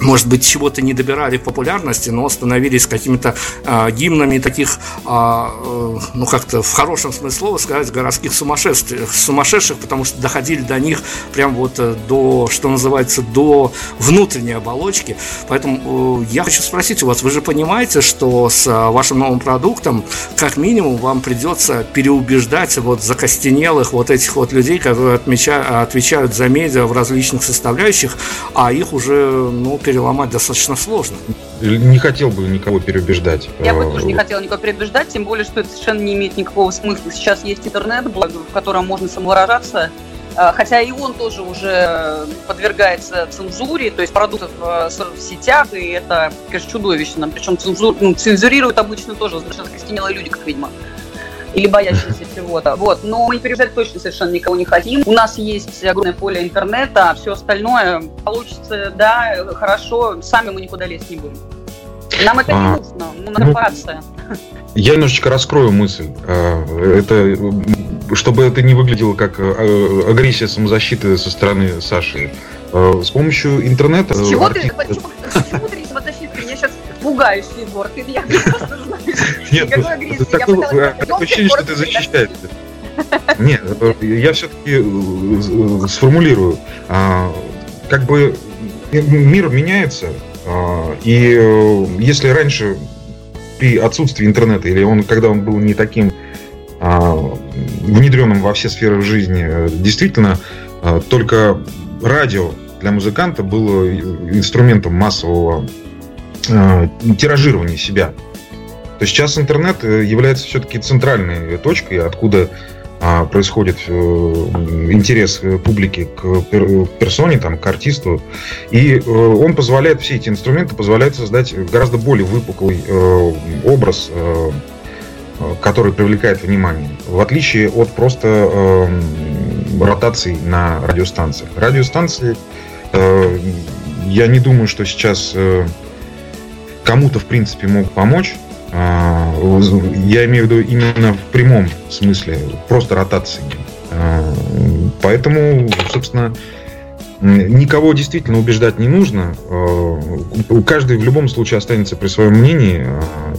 может быть, чего-то не добирали в популярности, но становились какими-то э, гимнами таких, э, э, ну как-то в хорошем смысле слова сказать, городских сумасшествий, сумасшедших, потому что доходили до них прям вот э, до, что называется, до внутренней оболочки. Поэтому э, я хочу спросить у вас, вы же понимаете, что с э, вашим новым продуктом, как минимум, вам придется переубеждать вот закостенелых вот этих вот людей, которые отмечают, отвечают за медиа в различных составляющих, а их уже, ну, переломать достаточно сложно. Не хотел бы никого переубеждать. Я бы тоже не хотела никого переубеждать, тем более, что это совершенно не имеет никакого смысла. Сейчас есть интернет, в котором можно самовыражаться, а, хотя и он тоже уже подвергается цензуре, то есть продуктов в сетях, и это, конечно, чудовищно. Причем цензур, ну, цензурируют обычно тоже совершенно костенелые люди, как видимо или боящиеся чего-то. Вот. Но мы переезжать точно совершенно никого не хотим. У нас есть огромное поле интернета, а все остальное получится, да, хорошо, сами мы никуда лезть не будем. Нам это а, не нужно, ну, корпорация. Я немножечко раскрою мысль. А, это, чтобы это не выглядело как а, агрессия самозащиты со стороны Саши. А, с помощью интернета... С чего артист... ты, почему, почему ты пугаешь, Егор. Ты я (laughs) просто знаю. Нет, ну, такое ощущение, что ты защищаешься. Нет, я все-таки э, сформулирую. Как бы мир меняется, и э, если раньше при отсутствии интернета, или он, когда он был не таким внедренным во все сферы жизни, э, действительно, только радио для музыканта было инструментом массового э, тиражирования себя. То есть сейчас интернет э, является все-таки центральной точкой, откуда а, происходит э, интерес публики к персоне, там, к артисту. И э, он позволяет, все эти инструменты позволяют создать гораздо более выпуклый э, образ, э, который привлекает внимание. В отличие от просто э, ротаций на радиостанциях. Радиостанции, э, я не думаю, что сейчас э, кому-то, в принципе, могут помочь. А, я имею в виду именно в прямом смысле, просто ротации. А, поэтому, собственно, никого действительно убеждать не нужно. А, каждый в любом случае останется при своем мнении.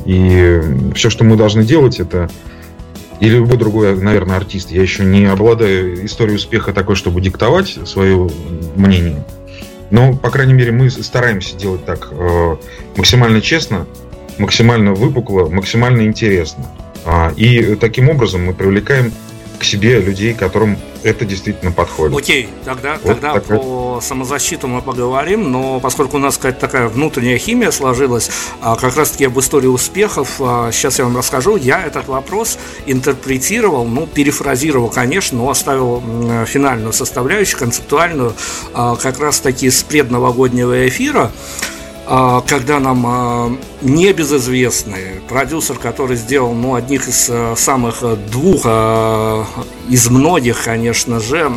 И все, что мы должны делать, это или любой другой, наверное, артист. Я еще не обладаю историей успеха такой, чтобы диктовать свое мнение. Но, по крайней мере, мы стараемся делать так э, максимально честно, максимально выпукло, максимально интересно. А, и таким образом мы привлекаем к себе людей, которым это действительно подходит. Окей, тогда, вот тогда такая... про самозащиту мы поговорим, но поскольку у нас какая-то такая внутренняя химия сложилась, а, как раз-таки об истории успехов, сейчас а, я вам расскажу. Я этот вопрос интерпретировал, ну, перефразировал, конечно, но оставил финальную составляющую, концептуальную, а, как раз-таки с предновогоднего эфира. А, когда нам а, небезызвестный продюсер, который сделал ну, одних из а, самых двух из многих, конечно же,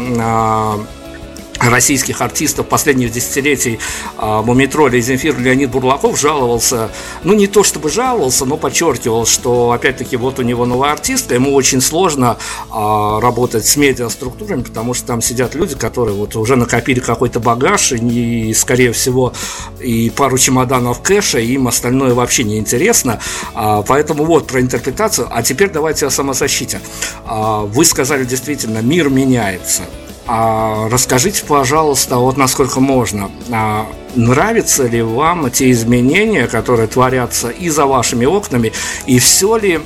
российских артистов последних десятилетий а, Мумитроля и Земфир Леонид Бурлаков жаловался, ну не то чтобы жаловался, но подчеркивал, что опять-таки вот у него новая артистка, ему очень сложно а, работать с медиаструктурами, потому что там сидят люди, которые вот уже накопили какой-то багаж, и, скорее всего, и пару чемоданов кэша, и им остальное вообще не интересно. А, поэтому вот про интерпретацию. А теперь давайте о самозащите. Вы сказали действительно, мир меняется. А расскажите, пожалуйста, вот насколько можно, а нравятся ли вам те изменения, которые творятся и за вашими окнами, и все ли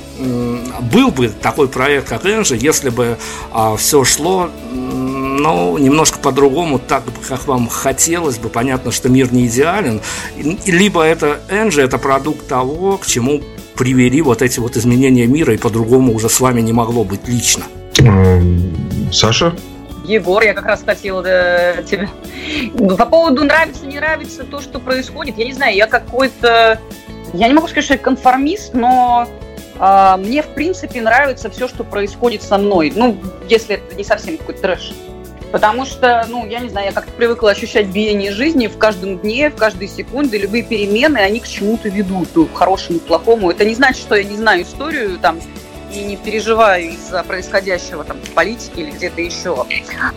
был бы такой проект, как Энжи, если бы а, все шло ну, немножко по-другому, так, как вам хотелось бы. Понятно, что мир не идеален. Либо это Энжи, это продукт того, к чему привели вот эти вот изменения мира, и по-другому уже с вами не могло быть лично. Эм, Саша? Егор, я как раз хотела да, тебе... По поводу нравится, не нравится то, что происходит, я не знаю, я какой-то... Я не могу сказать, что я конформист, но а, мне, в принципе, нравится все, что происходит со мной. Ну, если это не совсем какой-то трэш. Потому что, ну, я не знаю, я как-то привыкла ощущать биение жизни в каждом дне, в каждой секунде. Любые перемены, они к чему-то ведут, к хорошему, к плохому. Это не значит, что я не знаю историю там и не переживаю из-за происходящего там в политике или где-то еще.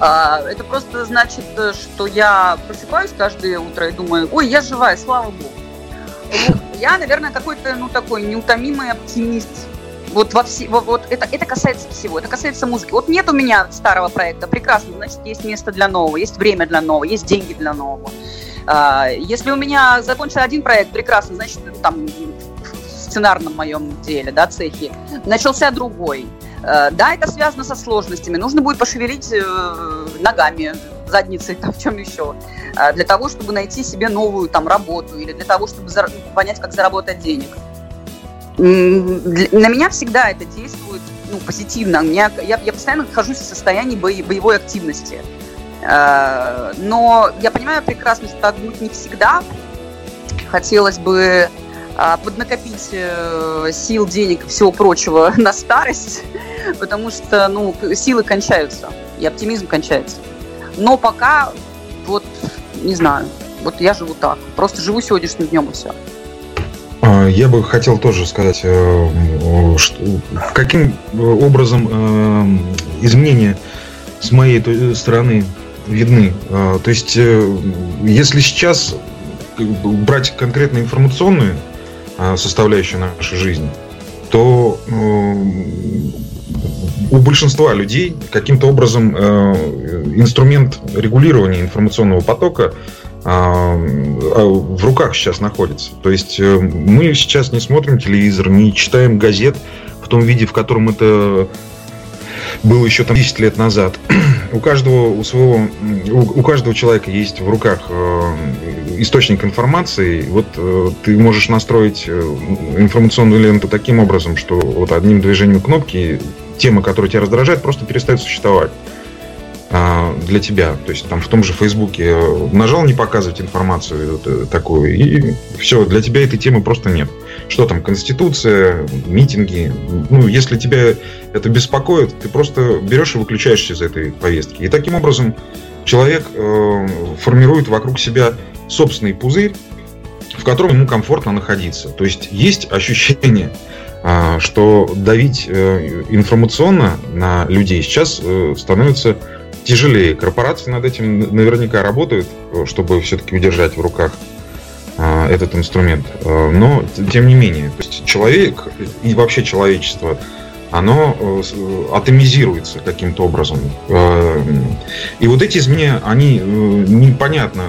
А, это просто значит, что я просыпаюсь каждое утро и думаю, ой, я живая, слава богу. Я, наверное, какой-то, ну, такой неутомимый оптимист. Вот, во все, вот это, это касается всего, это касается музыки. Вот нет у меня старого проекта, прекрасно, значит, есть место для нового, есть время для нового, есть деньги для нового. А, если у меня закончился один проект, прекрасно, значит, там сценарном моем деле, да, цехе, начался другой. А, да, это связано со сложностями. Нужно будет пошевелить э, ногами, задницей, там, в чем еще, а, для того, чтобы найти себе новую там работу или для того, чтобы понять, как заработать денег. На меня всегда это действует ну, позитивно. Меня, я, я постоянно нахожусь в состоянии боевой активности. Э, но я понимаю прекрасно, что так будет не всегда. Хотелось бы поднакопить э, сил, денег и всего прочего (laughs) на старость, потому что ну, силы кончаются, и оптимизм кончается. Но пока, вот, не знаю, вот я живу так. Просто живу сегодняшним днем и все. А, я бы хотел тоже сказать, э, каким образом изменения с моей стороны видны. А, то есть, э, если сейчас брать конкретно информационную а, составляющую нашей жизни, то э, у большинства людей каким-то образом э, инструмент регулирования информационного потока а, в руках сейчас находится. То есть мы сейчас не смотрим телевизор, не читаем газет в том виде, в котором это было еще там 10 лет назад. (clears throat) у каждого у своего у, у каждого человека есть в руках э, источник информации. Вот э, ты можешь настроить э, информационную ленту таким образом, что вот одним движением кнопки тема, которая тебя раздражает, просто перестает существовать а, для тебя. То есть там в том же Фейсбуке э, нажал не показывать информацию вот, э, такую, и все, для тебя этой темы просто нет. Что там, Конституция, митинги. Ну, если тебя это беспокоит, ты просто берешь и выключаешься из этой повестки. И таким образом человек э, формирует вокруг себя собственный пузырь, в котором ему комфортно находиться. То есть есть ощущение, э, что давить э, информационно на людей сейчас э, становится тяжелее. Корпорации над этим наверняка работают, э, чтобы все-таки удержать в руках а, этот инструмент. Но, тем не менее, то есть человек и вообще человечество, оно э, атомизируется каким-то образом. И вот эти изменения, они непонятно,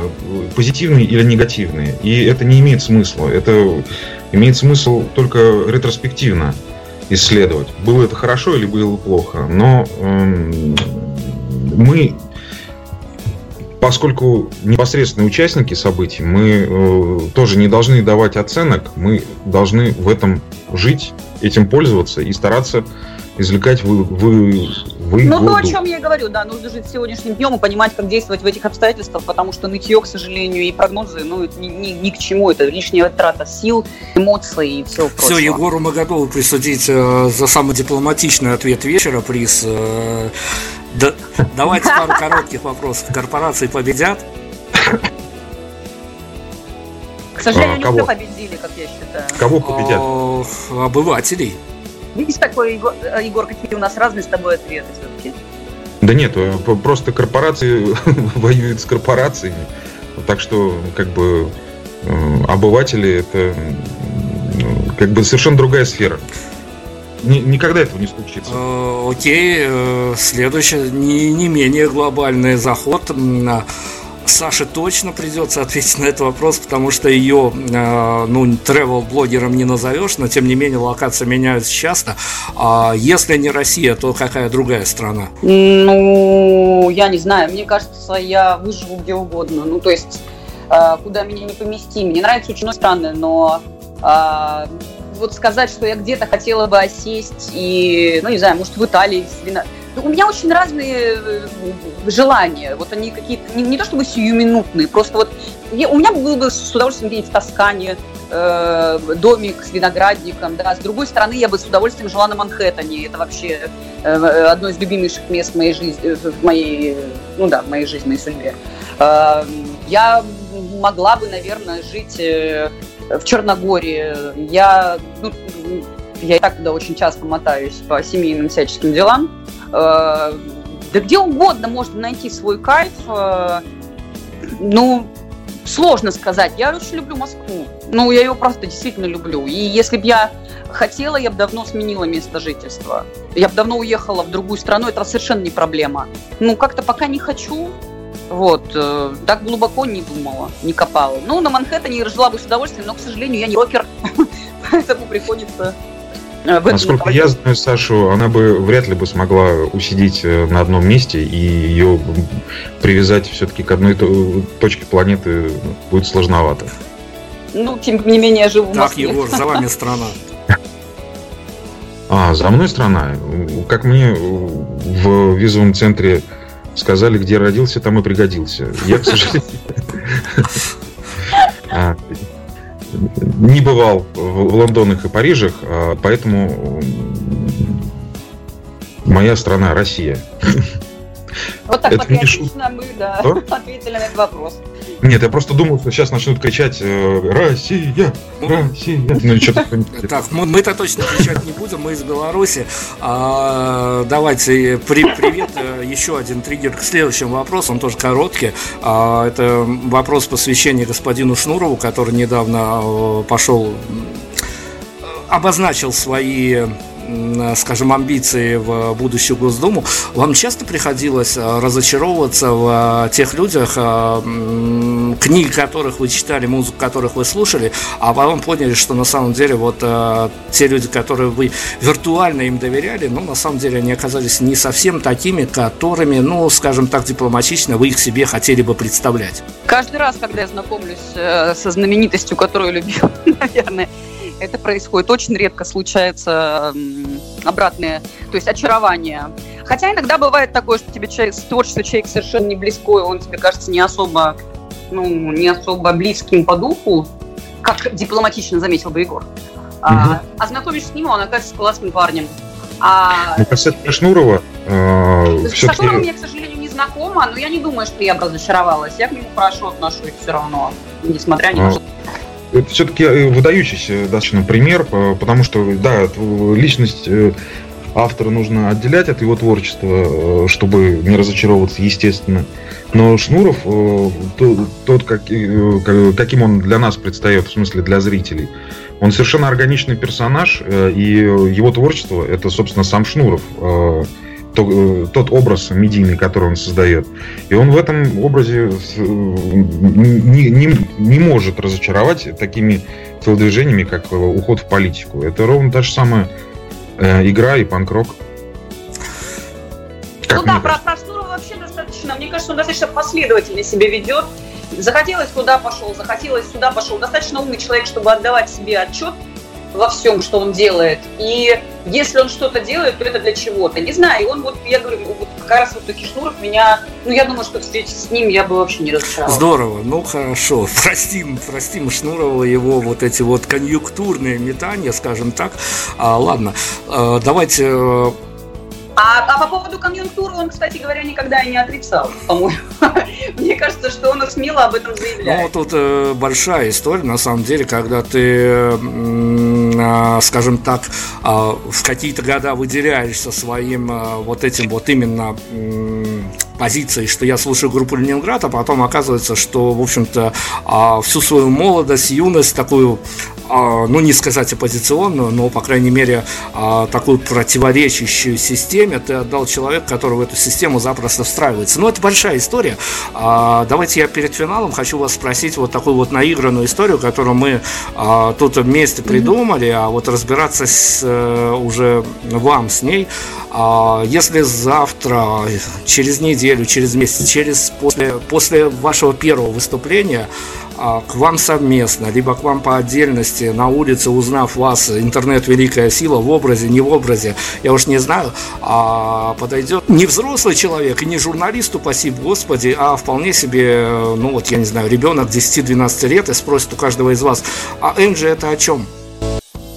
позитивные или негативные. И это не имеет смысла. Это имеет смысл только ретроспективно исследовать. Было это хорошо или было плохо. Но эм, мы поскольку непосредственные участники событий, мы э, тоже не должны давать оценок, мы должны в этом жить, этим пользоваться и стараться извлекать вы, вы, вы Ну, то, о чем я и говорю, да, нужно жить сегодняшним днем и понимать, как действовать в этих обстоятельствах, потому что нытье, к сожалению, и прогнозы, ну, ни, ни, ни к чему, это лишняя трата сил, эмоций и всего прочего. Все, Егору мы готовы присудить э, за самый дипломатичный ответ вечера приз. Э, да, давайте пару коротких вопросов. Корпорации победят? К сожалению, а, кого? победили, как я считаю. Кого победят? А, обывателей. Видишь, такой, Егор, э, Егор, какие у нас разные с тобой ответы все-таки. Да нет, э, просто корпорации (laughs) воюют с корпорациями. Так что, как бы, э, обыватели это как бы совершенно другая сфера. Никогда этого не случится. Окей, следующий, не, не менее глобальный заход. Саше точно придется ответить на этот вопрос, потому что ее, э, ну, travel-блогером не назовешь, но тем не менее локации меняются часто. А если не Россия, то какая другая страна? Ну, я не знаю. Мне кажется, я выживу где угодно. Ну, то есть, э, куда меня не помести. Мне нравится очень страны, но э, вот сказать, что я где-то хотела бы осесть и, ну, не знаю, может, в Италии, у меня очень разные э, желания. Вот они какие-то, не, не то чтобы сиюминутные, просто вот я, у меня было бы с удовольствием где-нибудь в Тоскане, э, домик с виноградником, да. С другой стороны, я бы с удовольствием жила на Манхэттене. Это вообще э, одно из любимейших мест в моей жизни, в моей, ну да, в моей жизни, в моей судьбе. Э, я могла бы, наверное, жить в Черногории. Я, ну, я и так туда очень часто мотаюсь по семейным всяческим делам. Э, да где угодно можно найти свой кайф. Э, ну, сложно сказать. Я очень люблю Москву. Ну, я ее просто действительно люблю. И если бы я хотела, я бы давно сменила место жительства. Я бы давно уехала в другую страну, это совершенно не проблема. Ну, как-то пока не хочу, вот, э, так глубоко не думала, не копала. Ну, на Манхэттене жила бы с удовольствием, но, к сожалению, я не рокер, (laughs) поэтому приходится э, Насколько я знаю Сашу, она бы вряд ли бы смогла усидеть э, на одном месте, и ее привязать все-таки к одной точке планеты будет сложновато. Ну, тем не менее, я живу в Москве. Так, Егор, за вами (laughs) страна. А, за мной страна. Как мне в визовом центре сказали, где родился, там и пригодился. Я, к сожалению, (laughs) а, не бывал в Лондонах и Парижах, а, поэтому моя страна Россия. Вот так патриотично мы, да, (laughs) ответили на этот вопрос. Нет, я просто думал, что сейчас начнут кричать э, «Россия! Россия!» Ну, что (laughs) Так, мы-то точно кричать не будем, мы из Беларуси. А, давайте при, привет, э, еще один триггер к следующему вопросу, он тоже короткий. А, это вопрос посвящения господину Шнурову, который недавно э, пошел обозначил свои скажем, амбиции в будущую Госдуму, вам часто приходилось э, разочаровываться в э, тех людях, э, книги которых вы читали, музыку которых вы слушали, а потом поняли, что на самом деле вот те люди, которые вы виртуально им доверяли, ну, на самом деле они оказались не совсем такими, которыми, ну, скажем так, дипломатично вы их себе хотели бы представлять. Каждый раз, когда я знакомлюсь со знаменитостью, которую любил, (laughs) наверное, это происходит. Очень редко случается обратное, то есть очарование. Хотя иногда бывает такое, что тебе человек, творчество человек совершенно не близко, и он тебе кажется не особо, ну, не особо близким по духу, как дипломатично заметил бы Егор. Угу. А, а знакомишься с ним, он оказывается классным парнем. А... Ну, касательно Шнурова, э, с которым я, к сожалению, не знакома, но я не думаю, что я бы разочаровалась. Я к нему хорошо отношусь все равно, несмотря ни на а. что это все-таки э, выдающийся достаточно пример, потому что, да, личность э, автора нужно отделять от его творчества, э, чтобы не разочаровываться, естественно. Но Шнуров, тот, как, каким он для нас предстает, в смысле для зрителей, он совершенно органичный персонаж, и его творчество это, собственно, сам Шнуров то, тот образ медийный, который он создает. И он в этом образе не, не, не может разочаровать такими телодвижениями, как уход в политику. Это ровно та же самая э, игра и панк-рок. Ну да, про, про Шнурова вообще достаточно, мне кажется, он достаточно последовательно себя ведет. Захотелось туда пошел, захотелось сюда пошел. Достаточно умный человек, чтобы отдавать себе отчет во всем, что он делает. И если он что-то делает, то это для чего-то. Не знаю, и он вот, я говорю, вот как раз вот таки Шнуров меня, ну я думаю, что встреча с ним я бы вообще не разочаровалась. Здорово, ну хорошо, (laughs) простим, простим Шнурова его вот эти вот конъюнктурные метания, скажем так. А, ладно, а, давайте э, а, а по поводу конъюнктуры он, кстати говоря, никогда и не отрицал, по-моему. (laughs) Мне кажется, что он смело об этом заявляет. Ну, тут э, большая история, на самом деле, когда ты, э, скажем так, э, в какие-то года выделяешься своим э, вот этим вот именно э, позицией, что я слушаю группу Ленинград, а потом оказывается, что, в общем-то, э, всю свою молодость, юность, такую а, ну не сказать оппозиционную, но, по крайней мере, а, такую противоречащую системе ты отдал человек, который в эту систему запросто встраивается. Ну, это большая история. А, давайте я перед финалом хочу вас спросить вот такую вот наигранную историю, которую мы тут вместе придумали, а вот разбираться с, э, уже вам с ней. Если завтра, через неделю, через месяц, через после, после вашего первого выступления а, к вам совместно, либо к вам по отдельности на улице, узнав вас, интернет великая сила в образе, не в образе, я уж не знаю, а подойдет не взрослый человек и не журналист, упаси Господи, а вполне себе, ну вот я не знаю, ребенок 10-12 лет и спросит у каждого из вас, а Энджи это о чем?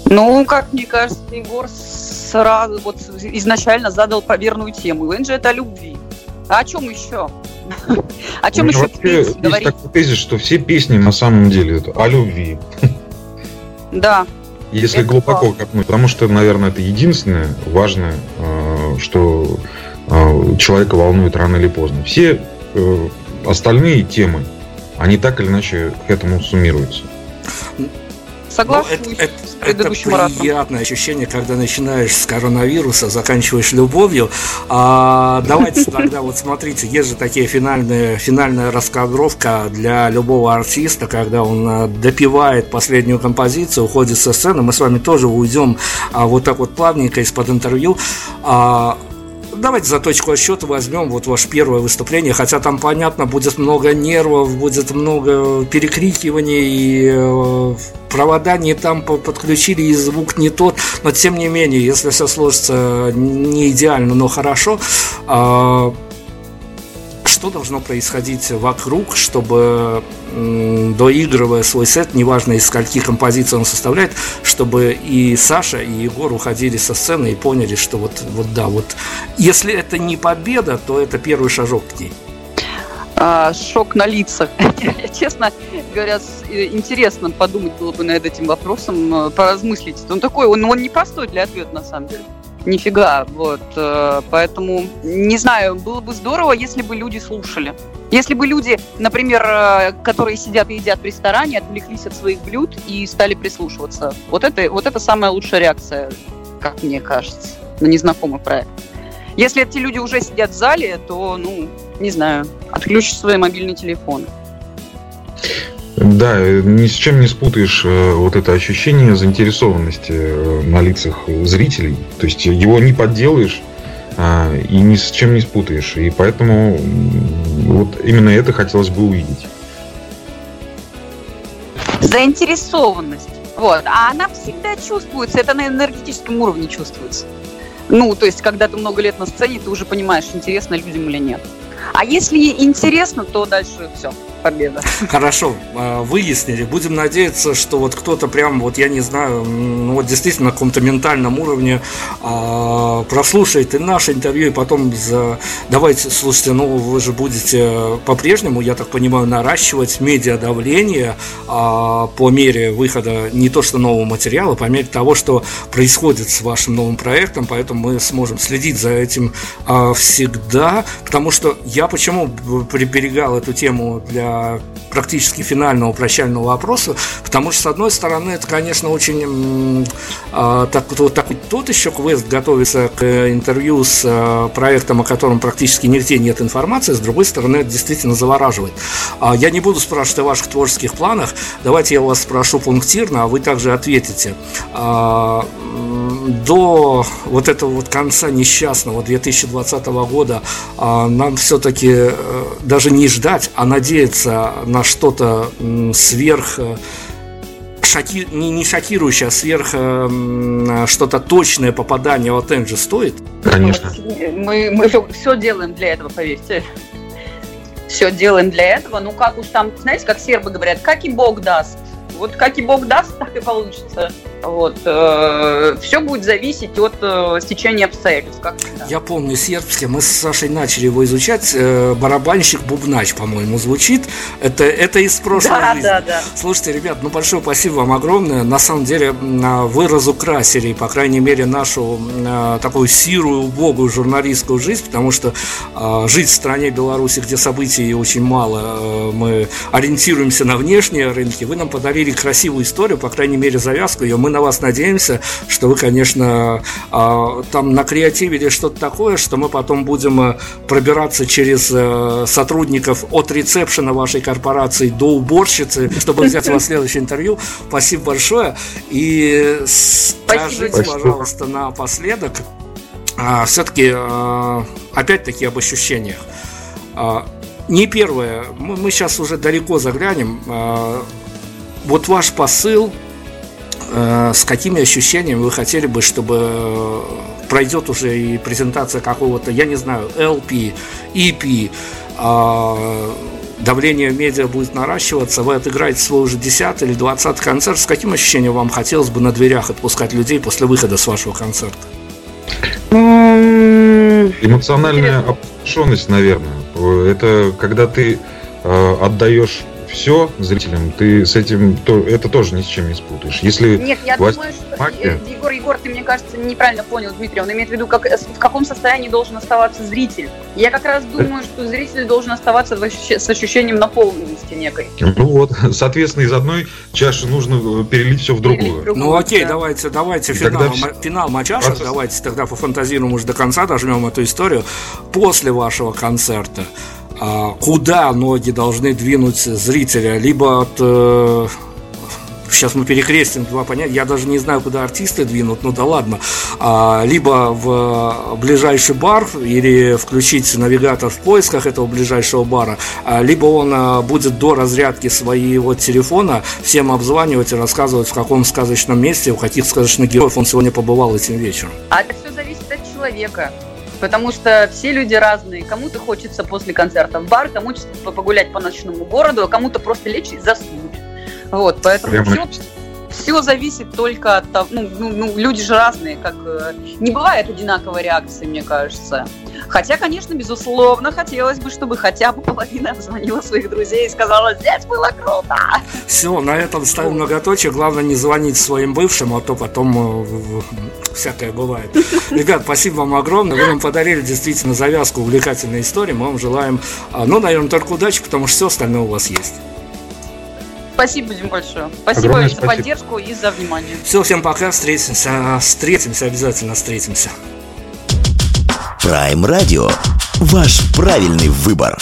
Ну, как мне кажется, Егор сразу вот изначально задал поверную тему. Энджи это о любви. А о чем еще? (laughs) О чем еще? Есть такой тезис, что все песни на самом деле это о любви. Да. Если глубоко копнуть, потому что, наверное, это единственное важное, э, что э, человека волнует рано или поздно. Все э, остальные темы, они так или иначе к этому суммируются. Согласна ну, это, с предыдущим Это приятное ощущение, когда начинаешь с коронавируса, заканчиваешь любовью. А, давайте тогда вот смотрите, есть же такие финальные, финальная раскадровка для любого артиста, когда он а, допивает последнюю композицию, уходит со сцены. Мы с вами тоже уйдем а, вот так вот плавненько из-под интервью. А, давайте за точку отсчета возьмем вот ваше первое выступление, хотя там, понятно, будет много нервов, будет много перекрикиваний, и э, провода не там подключили, и звук не тот, но тем не менее, если все сложится не идеально, но хорошо, э, что должно происходить вокруг, чтобы доигрывая свой сет, неважно из скольки композиций он составляет, чтобы и Саша, и Егор уходили со сцены и поняли, что вот, вот да, вот если это не победа, то это первый шажок к ней. А, шок на лицах. (laughs) Честно говоря, интересно подумать было бы над этим вопросом, э, поразмыслить. Он такой, он, он непростой для ответа на самом деле нифига. Вот. Э, поэтому, не знаю, было бы здорово, если бы люди слушали. Если бы люди, например, э, которые сидят и едят в ресторане, отвлеклись от своих блюд и стали прислушиваться. Вот это, вот это самая лучшая реакция, как мне кажется, на незнакомый проект. Если эти люди уже сидят в зале, то, ну, не знаю, отключат свои мобильные телефоны. Да, ни с чем не спутаешь э, вот это ощущение заинтересованности э, на лицах зрителей. То есть его не подделаешь а, и ни с чем не спутаешь. И поэтому вот именно это хотелось бы увидеть. Заинтересованность. Вот. А она всегда чувствуется, это на энергетическом уровне чувствуется. Ну, то есть, когда ты много лет на сцене, ты уже понимаешь, интересно людям или нет. А если интересно, то дальше все победа. Хорошо, а, выяснили. Будем надеяться, что вот кто-то прям, вот я не знаю, ну вот действительно на каком-то ментальном уровне а, прослушает и наше интервью, и потом за... давайте, слушайте, ну вы же будете по-прежнему, я так понимаю, наращивать медиадавление а, по мере выхода не то что нового материала, по мере того, что происходит с вашим новым проектом, поэтому мы сможем следить за этим а, всегда, потому что я почему приберегал эту тему для практически финального прощального вопроса, потому что, с одной стороны, это, конечно, очень э, так, вот такой тот еще квест готовится к интервью с э, проектом, о котором практически нигде нет информации, с другой стороны, это действительно завораживает. А я не буду спрашивать о ваших творческих планах, давайте я вас спрошу пунктирно, а вы также ответите. А, до вот этого вот конца несчастного 2020 года а, нам все-таки э, даже не ждать, а надеяться на что-то сверх э, шоки... не, не шокирующее, а сверх э, что-то точное попадание от Энджи стоит? Конечно. Мы, мы все делаем для этого, поверьте. Все делаем для этого. Ну, как уж там, знаете, как сербы говорят, как и Бог даст. Вот как и Бог даст, так и получится. Вот. Э, все будет зависеть от э, стечения обстоятельств, как всегда. Я помню сербский, мы с Сашей начали его изучать. Э, барабанщик Бубнач, по-моему, звучит. Это, это из прошлой да, жизни. Да, да. Слушайте, ребят, ну большое спасибо вам огромное. На самом деле вы разукрасили, по крайней мере, нашу такую сирую, убогую журналистскую жизнь, потому что жить в стране Беларуси, где событий очень мало, мы ориентируемся на внешние рынки. Вы нам подарили красивую историю, по крайней мере, завязку ее. Мы на вас надеемся, что вы, конечно, а, там накреативили что-то такое, что мы потом будем э, пробираться через э, сотрудников от ресепшена вашей корпорации до уборщицы, чтобы взять у вас следующее интервью. Спасибо большое. И скажите, пожалуйста, напоследок, а, все-таки, а, опять-таки, об ощущениях. Не первое, мы сейчас уже далеко заглянем. Вот ваш посыл Э, с какими ощущениями вы хотели бы, чтобы э, пройдет уже и презентация какого-то, я не знаю, LP, EP, а, давление в медиа будет наращиваться, вы отыграете свой уже 10 или 20 концерт, с каким ощущением вам хотелось бы на дверях отпускать людей после выхода с вашего концерта? Эмоциональная опустошенность, наверное. Это когда ты э, отдаешь все зрителям, ты с этим, то, это тоже ни с чем не спутаешь. Если Нет, я власть- думаю, что... магия. э, Егор, Егор, ты, мне кажется, неправильно понял, Дмитрий. Он имеет в виду, как, в каком состоянии должен оставаться зритель. Я как раз думаю, что зритель должен оставаться с ощущением наполненности некой. Ну вот, (laughs) соответственно, из одной чаши нужно э, перелить все в Или в другую. другую, Ну окей, да. давайте, давайте Тогда финал, ма- финал матчашек, Процесс. давайте тогда пофантазируем уже до конца, дожмем эту историю. После вашего концерта, куда ноги должны двинуть зрителя? Либо от... э, Сейчас мы перекрестим два понятия. Я даже не знаю, куда артисты двинут, ну да ладно. А, либо в ближайший бар или включить навигатор в поисках этого ближайшего бара, а, либо он а, будет до разрядки своего телефона всем обзванивать и рассказывать, в каком сказочном месте, у каких сказочных героев он сегодня побывал этим вечером. А это все зависит от человека. Потому что все люди разные. Кому-то хочется после концерта в бар, кому-то погулять по ночному городу, а кому-то просто лечь и заснуть. Вот, поэтому Прямо все, все зависит только от того, ну, ну, ну, люди же разные, как э, не бывает одинаковой реакции, мне кажется. Хотя, конечно, безусловно, хотелось бы, чтобы хотя бы половина обзвонила своих друзей и сказала, здесь было круто. Все, на этом ставим многоточие. Главное не звонить своим бывшим, а то потом э, всякое бывает. (laughs) Ребят, спасибо вам огромное. Вы нам подарили действительно завязку увлекательной истории. Мы вам желаем, а, ну, наверное, только удачи, потому что все остальное у вас есть. Спасибо, Дим, большое. Спасибо Огромное за спасибо. поддержку и за внимание. Все, всем пока, встретимся, встретимся, обязательно встретимся. Прайм Радио. Ваш правильный выбор.